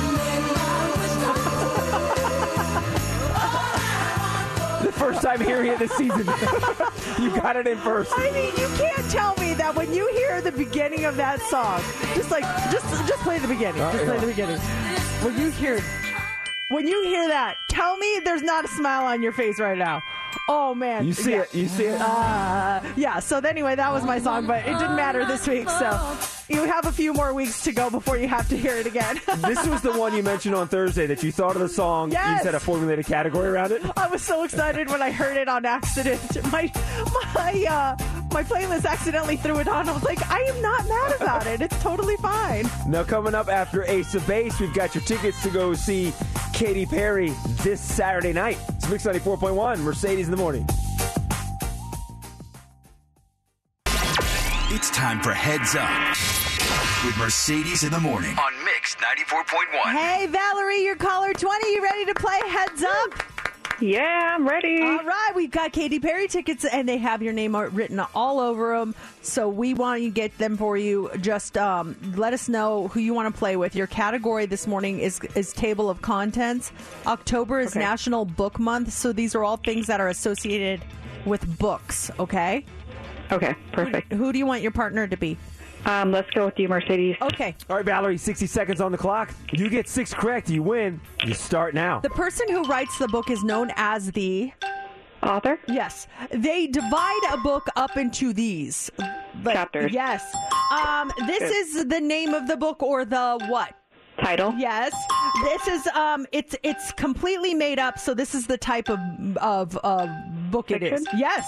S5: The first time hearing it this season. you got it in first.
S4: I mean, you can't tell me that when you hear the beginning of that song, just like just just play the beginning.
S5: Uh,
S4: Just play
S5: yeah.
S4: the beginning. When you hear when you hear that, tell me there's not a smile on your face right now. Oh man.
S5: You see
S4: Yeah.
S5: it. You see it.
S4: Uh, yeah, so anyway, that was my song, but it didn't matter this week. So you have a few more weeks to go before you have to hear it again.
S5: this was the one you mentioned on Thursday that you thought of the song. You
S4: Yes.
S5: just had a formulated category around it.
S4: I was so excited when I heard it on accident. My my uh, my playlist accidentally threw it on. I was like, I am not mad about it. It's totally fine.
S5: Now, coming up after Ace of Base, we've got your tickets to go see Katy Perry this Saturday night. It's Mix 94.1, Mercedes in the morning.
S3: It's time for Heads Up with Mercedes in the morning on Mix 94.1.
S4: Hey, Valerie, your caller 20. You ready to play Heads Up?
S15: Yeah, I'm ready.
S4: All right, we've got Katy Perry tickets, and they have your name written all over them. So we want to get them for you. Just um, let us know who you want to play with. Your category this morning is is table of contents. October is
S15: Okay.
S4: National Book Month, so these are all things that are associated with books. Okay.
S15: Okay, perfect.
S4: Who do you want your partner to be?
S20: Um, let's go with you, Mercedes.
S4: Okay.
S5: All right, Valerie, 60 seconds on the clock. You get six correct, you win. You start now.
S4: The person who writes the book is known as the
S20: author.
S4: Yes, they divide a book up into these Like,
S20: Chapters.
S4: Yes. Um, this
S20: Good.
S4: is the name of the book or the what?
S20: Title.
S4: Yes. This is um. It's it's completely made up. So this is the type of of uh, book it is. Yes.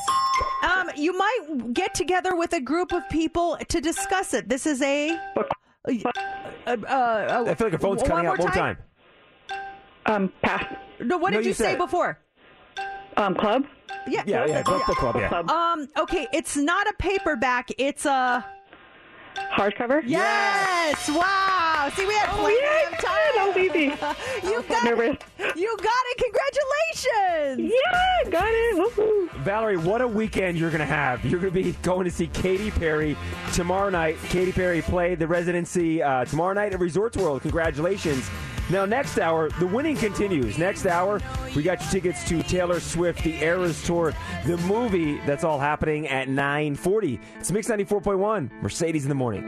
S4: Um. You might get together with a group of people to discuss it. This is a. Uh, uh, uh,
S5: I feel like your phone's
S4: one
S5: cutting out
S4: more
S5: one time.
S20: Um, pass.
S4: No, what
S5: No,
S4: did
S5: you
S4: you, say before?
S20: Um, club.
S4: Yeah,
S5: Yeah, yeah, book- book club, yeah.
S4: Um, okay, it's not a paperback. It's a
S20: hardcover.
S4: Yes! Wow! See, we had plenty of time.
S20: Oh, baby.
S4: you got
S20: nervous.
S4: it. You got it. Congratulations!
S20: Yeah, got it. Woohoo.
S5: Valerie, what a weekend you're going to have. You're going to be going to see Katy Perry tomorrow night. Katy Perry played the residency uh, tomorrow night at Resorts World. Congratulations. Now, next hour, the winning continues. Next hour, we got your tickets to Taylor Swift, the Eras Tour, the movie. That's all happening at 940. It's Mix 94.1, Mercedes in the morning.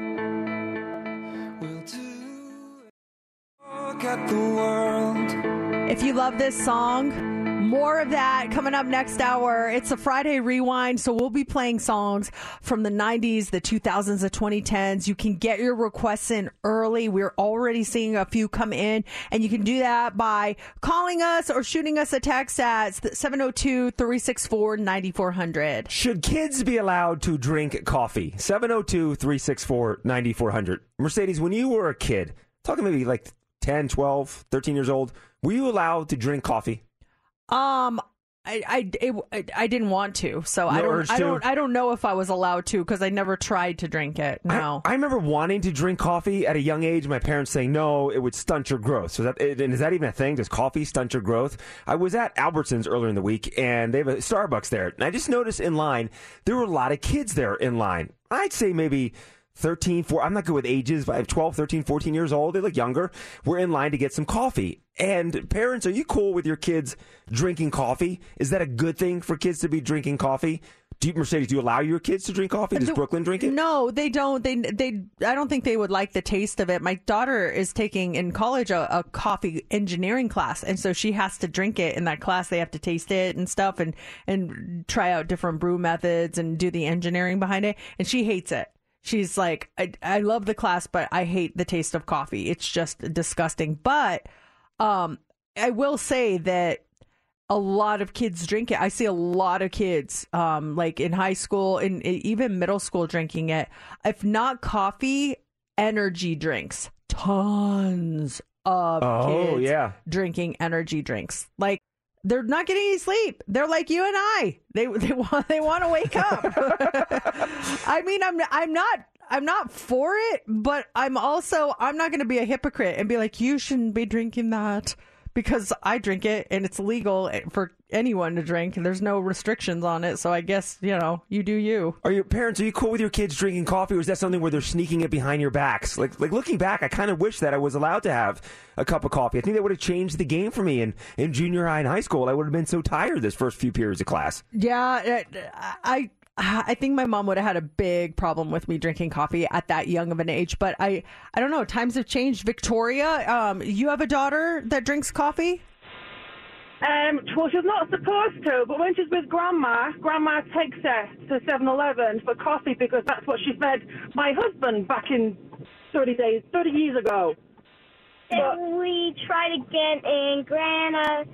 S4: If you love this song, more of that coming up next hour. It's a Friday rewind, so we'll be playing songs from the 90s, the 2000s, the 2010s. You can get your requests in early. We're already seeing a few come in, and you can do that by calling us or shooting us a text at 702 364 9400.
S5: Should kids be allowed to drink coffee? 702 364 9400. Mercedes, when you were a kid, talking maybe like 10, 12, 13 years old, were you allowed to drink coffee?
S4: Um, I I, it, I didn't want to, so I don't I don't I don't know if I was allowed to because I never tried to drink it. No.
S5: I, I remember wanting to drink coffee at a young age. My parents saying no, it would stunt your growth. So that and is that even a thing? Does coffee stunt your growth? I was at Albertsons earlier in the week, and they have a Starbucks there, and I just noticed in line there were a lot of kids there in line. I'd say maybe. 13, 4, I'm not good with ages, but I have 12, 13, 14 years old. They look younger. We're in line to get some coffee. And parents, are you cool with your kids drinking coffee? Is that a good thing for kids to be drinking coffee? Do you, Mercedes, do you allow your kids to drink coffee? Does Brooklyn drink it?
S4: No, they don't. They they I don't think they would like the taste of it. My daughter is taking in college a, a coffee engineering class, and so she has to drink it in that class. They have to taste it and stuff, and and try out different brew methods and do the engineering behind it. And she hates it. She's like, I, I love the class, but I hate the taste of coffee. It's just disgusting. But um, I will say that a lot of kids drink it. I see a lot of kids, um, like in high school and even middle school, drinking it. If not coffee, energy drinks. Tons of
S5: Oh,
S4: kids
S5: yeah.
S4: drinking energy drinks. Like they're not getting any sleep. They're like you and I. They they want they want to wake up. I mean, I'm I'm not I'm not for it, but I'm also I'm not going to be a hypocrite and be like you shouldn't be drinking that because I drink it and it's legal for anyone to drink. There's no restrictions on it, so I guess you know you do you.
S5: Are your parents? Are you cool with your kids drinking coffee, or is that something where they're sneaking it behind your backs? Like, like looking back, I kind of wish that I was allowed to have a cup of coffee. I think that would have changed the game for me in, in junior high and high school. I would have been so tired this first few periods of class.
S4: Yeah, I I think my mom would have had a big problem with me drinking coffee at that young of an age, but I I don't know, times have changed. Victoria, um you have a daughter that drinks coffee?
S21: Um, well, she's not supposed to, but when she's with Grandma, Grandma takes her to 7-Eleven for coffee because that's what she fed my husband back in 30 days, 30 years ago.
S16: And we tried again in Grana.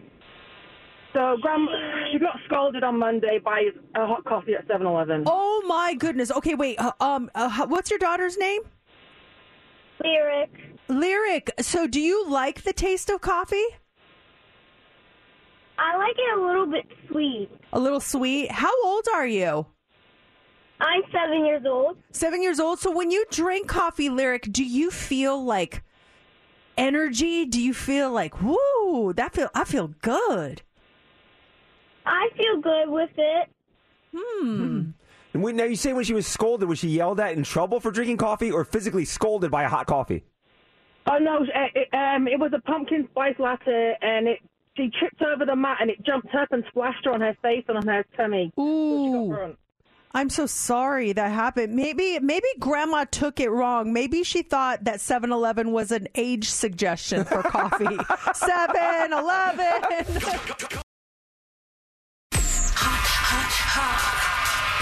S21: So Grandma, she got scolded on Monday by a hot coffee at 7-Eleven.
S4: Oh my goodness. Okay, wait. uh, Um uh, what's your daughter's name?
S16: Lyric.
S4: Lyric. So do you like the taste of coffee?
S16: I like it a little bit sweet.
S4: A little sweet. How old are you?
S16: I'm seven years old.
S4: Seven years old. So when you drink coffee, Lyric, do you feel like energy? Do you feel like, woo, that feel I feel good.
S16: I feel good with it.
S4: Hmm.
S5: And when, now you say when she was scolded, was she yelled at in trouble for drinking coffee, or physically scolded by a hot coffee?
S21: Oh no, it, it, um, it was a pumpkin spice latte, and it she tripped over the mat, and it jumped up and splashed her on her face and on her tummy.
S4: Ooh. I'm so sorry that happened. Maybe maybe grandma took it wrong. Maybe she thought that 7-Eleven was an age suggestion for coffee. 7-Eleven.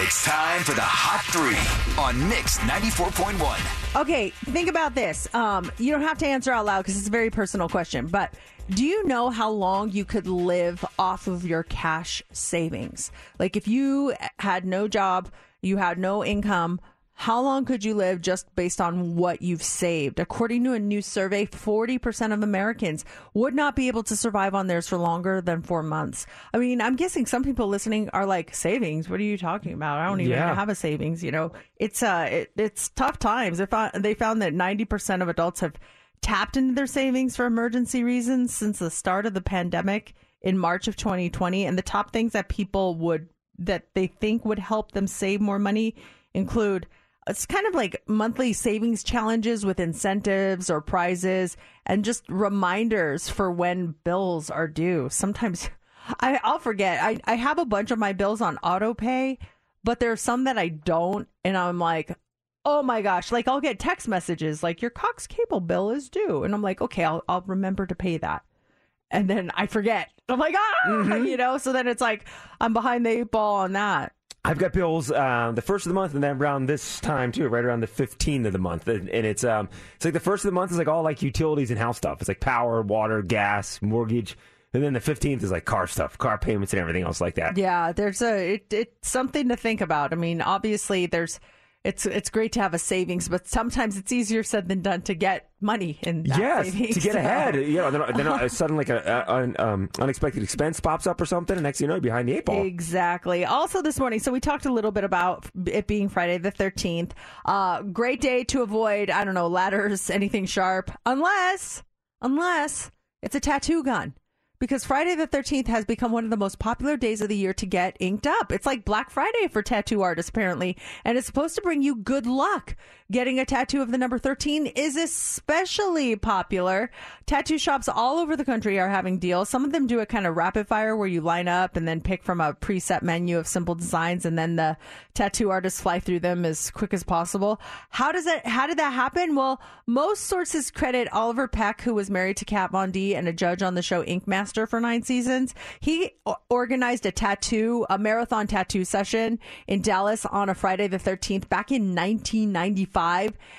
S3: It's time for the Hot Three on Mix 94.1.
S4: Okay, think about this. Um, you don't have to answer out loud because it's a very personal question. But do you know how long you could live off of your cash savings? Like if you had no job, you had no income. How long could you live just based on what you've saved? According to a new survey, 40% of Americans would not be able to survive on theirs for longer than four months. I mean, I'm guessing some people listening are like, savings? What are you talking about? I don't even
S5: Yeah.
S4: have a savings. You know, it's uh, it, it's tough times. They found, they found that 90% of adults have tapped into their savings for emergency reasons since the start of the pandemic in March of 2020. And the top things that people would that they think would help them save more money include it's kind of like monthly savings challenges with incentives or prizes and just reminders for when bills are due. Sometimes I, I'll forget. I, I have a bunch of my bills on auto pay, but there are some that I don't. And I'm like, oh my gosh. Like I'll get text messages like your Cox cable bill is due. And I'm like, okay, I'll, I'll remember to pay that. And then I forget. I'm like, ah, you know, so then it's like I'm behind the eight ball on that.
S5: I've got bills uh, the first of the month, and then around this time too, right around the fifteenth of the month, and, and it's um, it's like the first of the month is like all like utilities and house stuff. It's like power, water, gas, mortgage, and then the fifteenth is like car stuff, car payments, and everything else like that.
S4: Yeah, there's a it, it's something to think about. I mean, obviously there's it's it's great to have a savings, but sometimes it's easier said than done to get money in that
S5: Yes,
S4: savings.
S5: to get ahead. You know, then, then uh, suddenly like an um, unexpected expense pops up or something, and next thing you know, you're behind the eight ball.
S4: Exactly. Also, this morning, so we talked a little bit about it being Friday the 13th. Uh, great day to avoid, I don't know, ladders, anything sharp, unless, unless it's a tattoo gun. Because Friday the 13th has become one of the most popular days of the year to get inked up. It's like Black Friday for tattoo artists, apparently. And it's supposed to bring you good luck. Getting a tattoo of the number 13 is especially popular. Tattoo shops all over the country are having deals. Some of them do a kind of rapid fire where you line up and then pick from a preset menu of simple designs and then the tattoo artists fly through them as quick as possible. How does that, how did that happen? Well, most sources credit Oliver Peck, who was married to Kat Von D and a judge on the show Ink Master for nine seasons. He organized a tattoo, a marathon tattoo session in Dallas on a Friday the 13th back in 1995.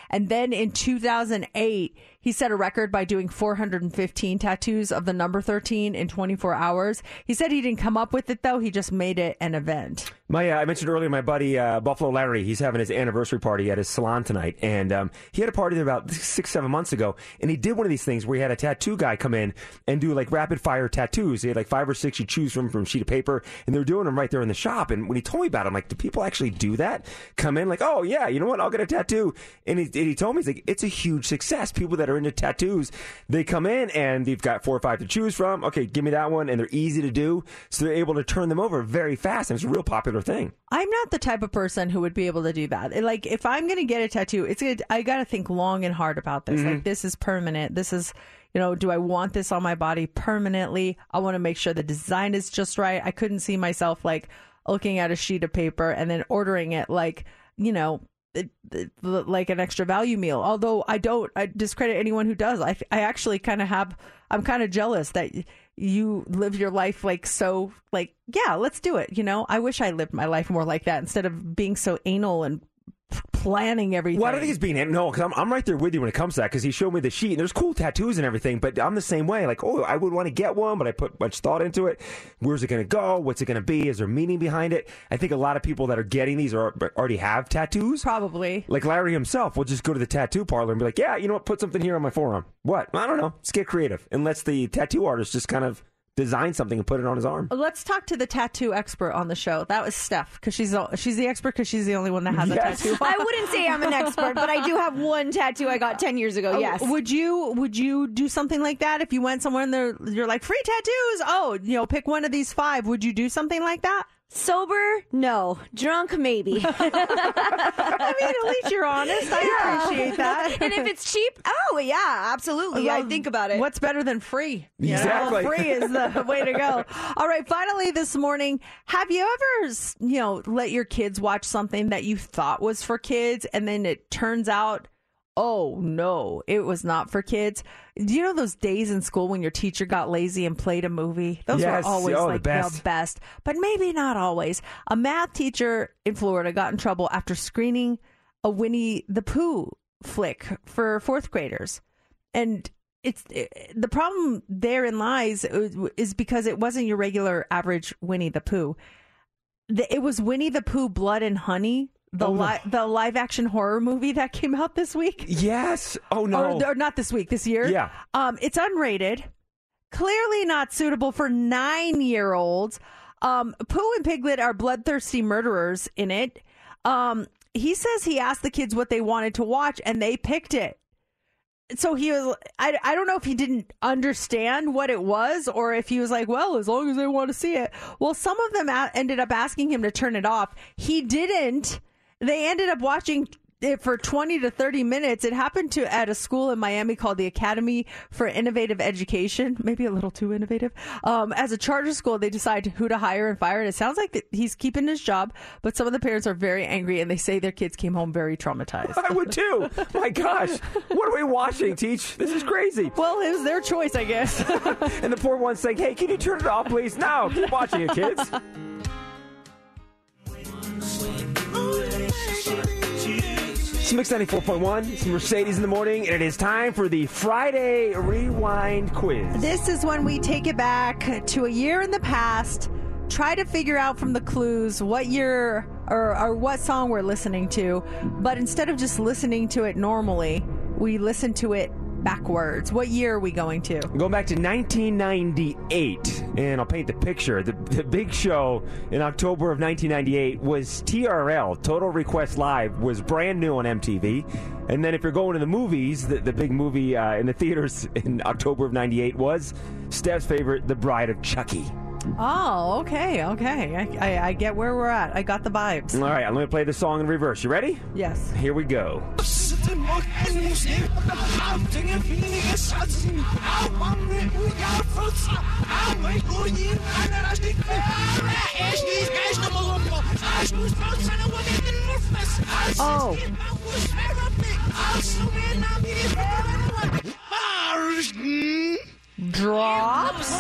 S4: And then in 2008, he set a record by doing 415 tattoos of the number 13 in 24 hours. He said he didn't come up with it though. He just made it an event.
S5: My, uh, I mentioned earlier, my buddy uh, Buffalo Larry. He's having his anniversary party at his salon tonight, and um, he had a party there about six, seven months ago, and he did one of these things where he had a tattoo guy come in and do like rapid fire tattoos. He had like five or six you choose from from sheet of paper, and they were doing them right there in the shop. And when he told me about it, I'm like, do people actually do that? Come in like, oh yeah, you know what? I'll get a tattoo. And he, and he told me he's like, it's a huge success. People that are into tattoos, they come in and they've got four or five to choose from. Okay, give me that one, and they're easy to do, so they're able to turn them over very fast, and it's a real popular thing.
S4: I'm not the type of person who would be able to do that. Like, if I'm going to get a tattoo, it's gonna, I got to think long and hard about this.
S5: Mm-hmm.
S4: Like, this is permanent. This is, you know, do I want this on my body permanently? I want to make sure the design is just right. I couldn't see myself like looking at a sheet of paper and then ordering it like, you know, like an extra value meal. Although I don't I discredit anyone who does. I, I actually kind of have, I'm kind of jealous that you live your life like so, like, yeah, let's do it. You know, I wish I lived my life more like that instead of being so anal and planning everything.
S5: Well, I don't think it's being no, because I'm, I'm right there with you when it comes to that. Because he showed me the sheet, and there's cool tattoos and everything. But I'm the same way. Like, oh, I would want to get one, but I put much thought into it. Where's it going to go? What's it going to be? Is there meaning behind it? I think a lot of people that are getting these are already have tattoos.
S4: Probably.
S5: Like Larry himself will just go to the tattoo parlor and be like, yeah, you know what? Put something here on my forearm. What? I don't know. Let's get creative. And lets the tattoo artist just kind of design something and put it on his arm.
S4: Let's talk to the tattoo expert on the show. That was Steph because she's the- she's the expert because she's the only one that has
S5: Yes.
S4: a tattoo.
S7: I wouldn't say I'm an expert, but I do have one tattoo I got 10 years ago.
S4: Oh,
S7: Yes.
S4: Would you would you do something like that if you went somewhere and they're, you're like free tattoos? Oh, you know, pick one of these five. Would you do something like that?
S7: Sober? No. Drunk? Maybe.
S4: I mean, at least you're honest. I appreciate that.
S7: and if it's cheap, oh yeah, absolutely. I think about it.
S4: What's better than free? You know,
S5: Exactly.
S4: free is the way to go. All right, finally this morning, have you ever, you know, let your kids watch something that you thought was for kids and then it turns out, oh no, it was not for kids? Do you know those days in school when your teacher got lazy and played a movie? Those
S5: Yes.
S4: were always
S5: Oh, the
S4: like
S5: best.
S4: best, but maybe not always. A math teacher in Florida got in trouble after screening a Winnie the Pooh flick for fourth graders. And it's it, the problem therein lies uh, is because it wasn't your regular average Winnie the Pooh. The, it was Winnie the Pooh Blood and Honey, the
S5: Oh, the-
S4: li- the live action horror movie that came out this week.
S5: Yes. Oh no.
S4: Or, or not this week, this year.
S5: Yeah.
S4: Um, it's unrated, clearly not suitable for nine year olds. Um, Pooh and Piglet are bloodthirsty murderers in it. Um, he says he asked the kids what they wanted to watch and they picked it. So he was, I, I don't know if he didn't understand what it was or if he was like, well, as long as they want to see it. Well, some of them a- ended up asking him to turn it off. He didn't. They ended up watching it for 20 to 30 minutes. It happened to at a school in Miami called the Academy for Innovative Education, maybe a little too innovative. Um, as a charter school, they decide who to hire and fire. And it sounds like he's keeping his job, but some of the parents are very angry and they say their kids came home very traumatized.
S5: I would too. My gosh, what are we watching, Teach? This is crazy.
S4: Well, it was their choice, I guess.
S5: and the poor one's saying, "Hey, can you turn it off, please?" No, keep watching it, kids. It's Mix 94.1. It's Mercedes in the morning, and it is time for the Friday Rewind quiz.
S4: This is when we take it back to a year in the past, try to figure out from the clues what year or, or what song we're listening to. But instead of just listening to it normally, we listen to it backwards. What year are we going to?
S5: Going back to 1998, and I'll paint the picture. The, the big show in October of 1998 was TRL, Total Request Live, was brand new on MTV. And then if you're going to the movies, the, the big movie uh, in the theaters in October of 98 was Steph's favorite, The Bride of Chucky.
S4: Oh, okay, okay. I, I, I get where we're at. I got the vibes.
S5: All right, let me play the song in reverse. You ready?
S4: Yes.
S5: Here we go.
S4: Oh. oh. Drops?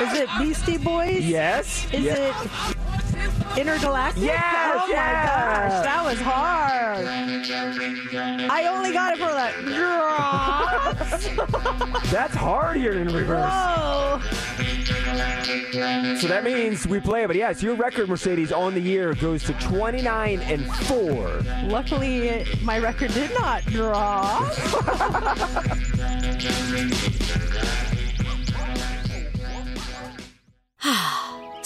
S4: Is it Beastie Boys?
S5: Yes.
S4: Is
S5: Yeah.
S4: it Intergalactic?
S5: Yes,
S4: Oh
S5: yes.
S4: my gosh, that was hard. I only got it for the drops.
S5: That's hard here in reverse.
S4: Whoa.
S5: So that means we play, but yes, your record, Mercedes, on the year goes to 29 and 4.
S4: Luckily, it, my record did not drop.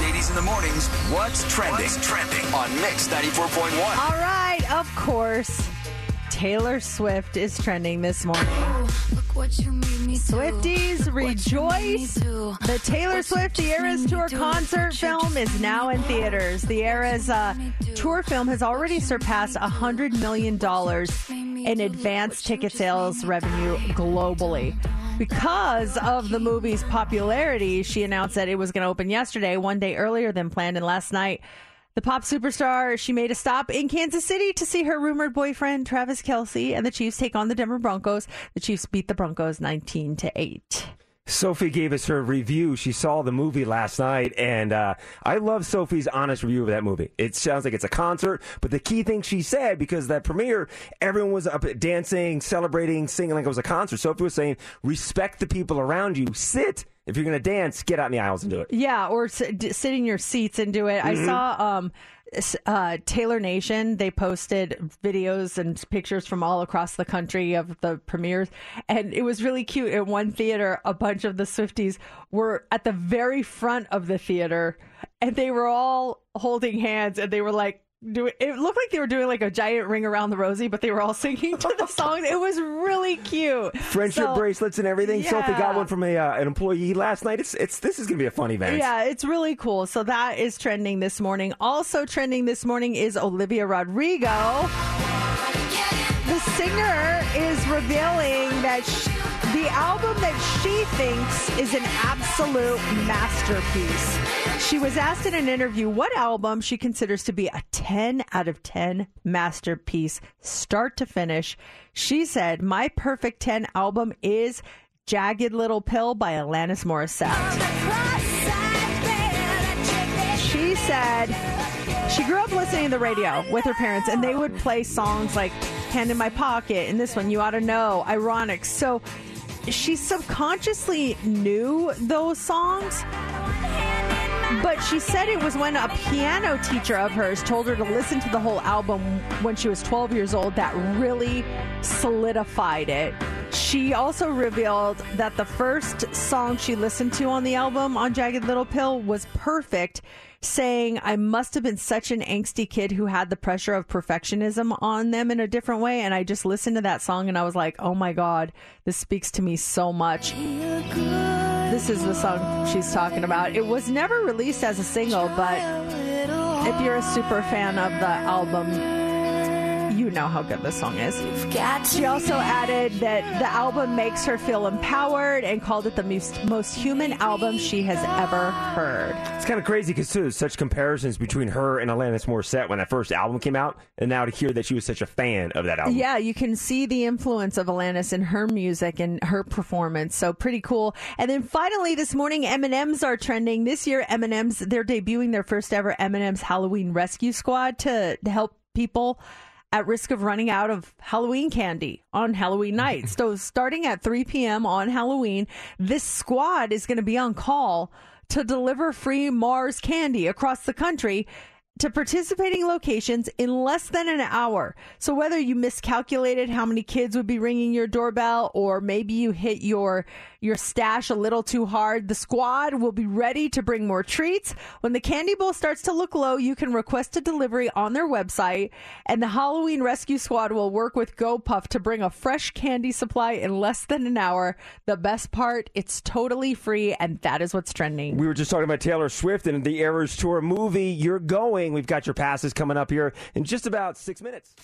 S22: 80s in the
S3: mornings. What's trending? What's trending on Mix 94.1.
S4: All right, of course. Taylor Swift is trending this morning. Swifties rejoice! The Taylor Swift The Eras Tour concert film is now in theaters. The Eras uh, tour film has already surpassed $100 million in advance ticket sales revenue globally. Because of the movie's popularity, she announced that it was going to open yesterday, one day earlier than planned. And last night, the pop superstar, she made a stop in Kansas City to see her rumored boyfriend, Travis Kelce, and the Chiefs take on the Denver Broncos. The Chiefs beat the Broncos 19 to 8.
S5: Sophie gave us her review. She saw the movie last night, and uh, I love Sophie's honest review of that movie. It sounds like it's a concert, but the key thing she said, because that premiere, everyone was up dancing, celebrating, singing like it was a concert. Sophie was saying, respect the people around you. Sit. If you're going to dance, get out in the aisles and do it.
S4: Yeah, or s- d- sit in your seats and do it. I
S5: Mhm.
S4: saw um, uh, Taylor Nation. They posted videos and pictures from all across the country of the premieres, and it was really cute. In one theater, a bunch of the Swifties were at the very front of the theater, and they were all holding hands, and they were like. Doing, it looked like they were doing like a giant ring around the rosy, but they were all singing to the song. It was really cute.
S5: Friendship
S4: So-
S5: bracelets and everything. Sophie got one from a uh, an employee last night. It's it's this is going to be a fun event.
S4: Yeah, it's really cool. So that is trending this morning. Also trending this morning is Olivia Rodrigo. The singer is revealing that sh- the album that she thinks is an absolute masterpiece. She was asked in an interview what album she considers to be a 10 out of 10 masterpiece, start to finish. She said, My perfect 10 album is Jagged Little Pill by Alanis Morissette. She said she grew up listening to the radio with her parents, and they would play songs like Hand in My Pocket and this one, You Ought to Know, Ironic. So she subconsciously knew those songs. But she said it was when a piano teacher of hers told her to listen to the whole album when she was 12 years old that really solidified it. She also revealed that the first song she listened to on the album on Jagged Little Pill was perfect, saying, I must have been such an angsty kid who had the pressure of perfectionism on them in a different way. And I just listened to that song and I was like, oh my God, this speaks to me so much. This is the song she's talking about. It was never released as a single, but if you're a super fan of the album, you know how good this song is. She also added that the album makes her feel empowered and called it the most, most human album she has ever heard.
S5: It's kind of crazy because too, such comparisons between her and Alanis Morissette when that first album came out, and now to hear that she was such a fan of that album.
S4: Yeah, you can see the influence of Alanis in her music and her performance. So pretty cool. And then finally this morning, M&Ms are trending. This year, M&Ms, they're debuting their first ever M&Ms Halloween Rescue Squad to help people at risk of running out of Halloween candy on Halloween night. so starting at 3 p.m. on Halloween, this squad is going to be on call to deliver free Mars candy across the country to participating locations in less than an hour. So whether you miscalculated how many kids would be ringing your doorbell or maybe you hit your your stash a little too hard, the squad will be ready to bring more treats. When the candy bowl starts to look low, you can request a delivery on their website and the Halloween Rescue Squad will work with GoPuff to bring a fresh candy supply in less than an hour. The best part, it's totally free and that is what's trending.
S5: We were just talking about Taylor Swift and the Eras Tour movie. You're going. We've got your passes coming up here in just about six minutes.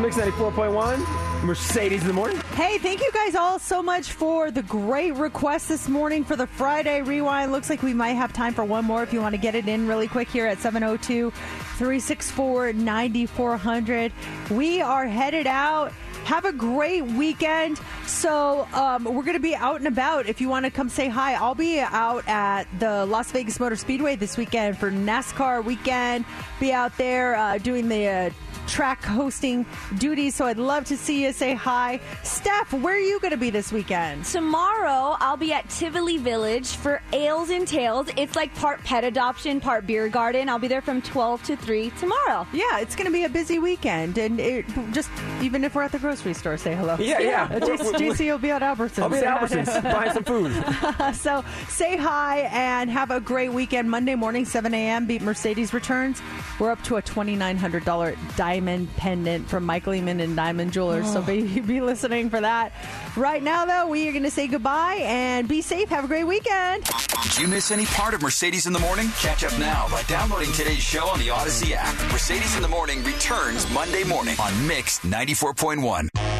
S5: Mix 94.1, Mercedes in the morning.
S4: Hey, thank you guys all so much for the great request this morning for the Friday rewind. Looks like we might have time for one more if you want to get it in really quick here at 702 364 9400. We are headed out. Have a great weekend. So, um, we're going to be out and about. If you want to come say hi, I'll be out at the Las Vegas Motor Speedway this weekend for NASCAR weekend. Be out there uh, doing the uh, track hosting duties. So, I'd love to see you say hi. Steph, where are you going to be this weekend?
S7: Tomorrow, I'll be at Tivoli Village for Ales and Tales. It's like part pet adoption, part beer garden. I'll be there from 12 to 3 tomorrow.
S4: Yeah, it's going to be a busy weekend. And it, just even if we're at the grocery grocery store. Say hello.
S5: Yeah, yeah.
S4: Uh, JC, JC will be at Albertsons.
S5: I'll be at Albertsons buying some food.
S4: so say hi and have a great weekend. Monday morning, 7 a.m. Beat Mercedes returns. We're up to a $2,900 diamond pendant from Michael Eamon and Diamond Jewelers. So
S5: Oh.
S4: be, be listening for that. Right now, though, we are going to say goodbye and be safe. Have a great weekend.
S3: Did you miss any part of Mercedes in the Morning? Catch up now by downloading today's show on the Audacy app. Mercedes in the Morning returns Monday morning on Mix 94.1.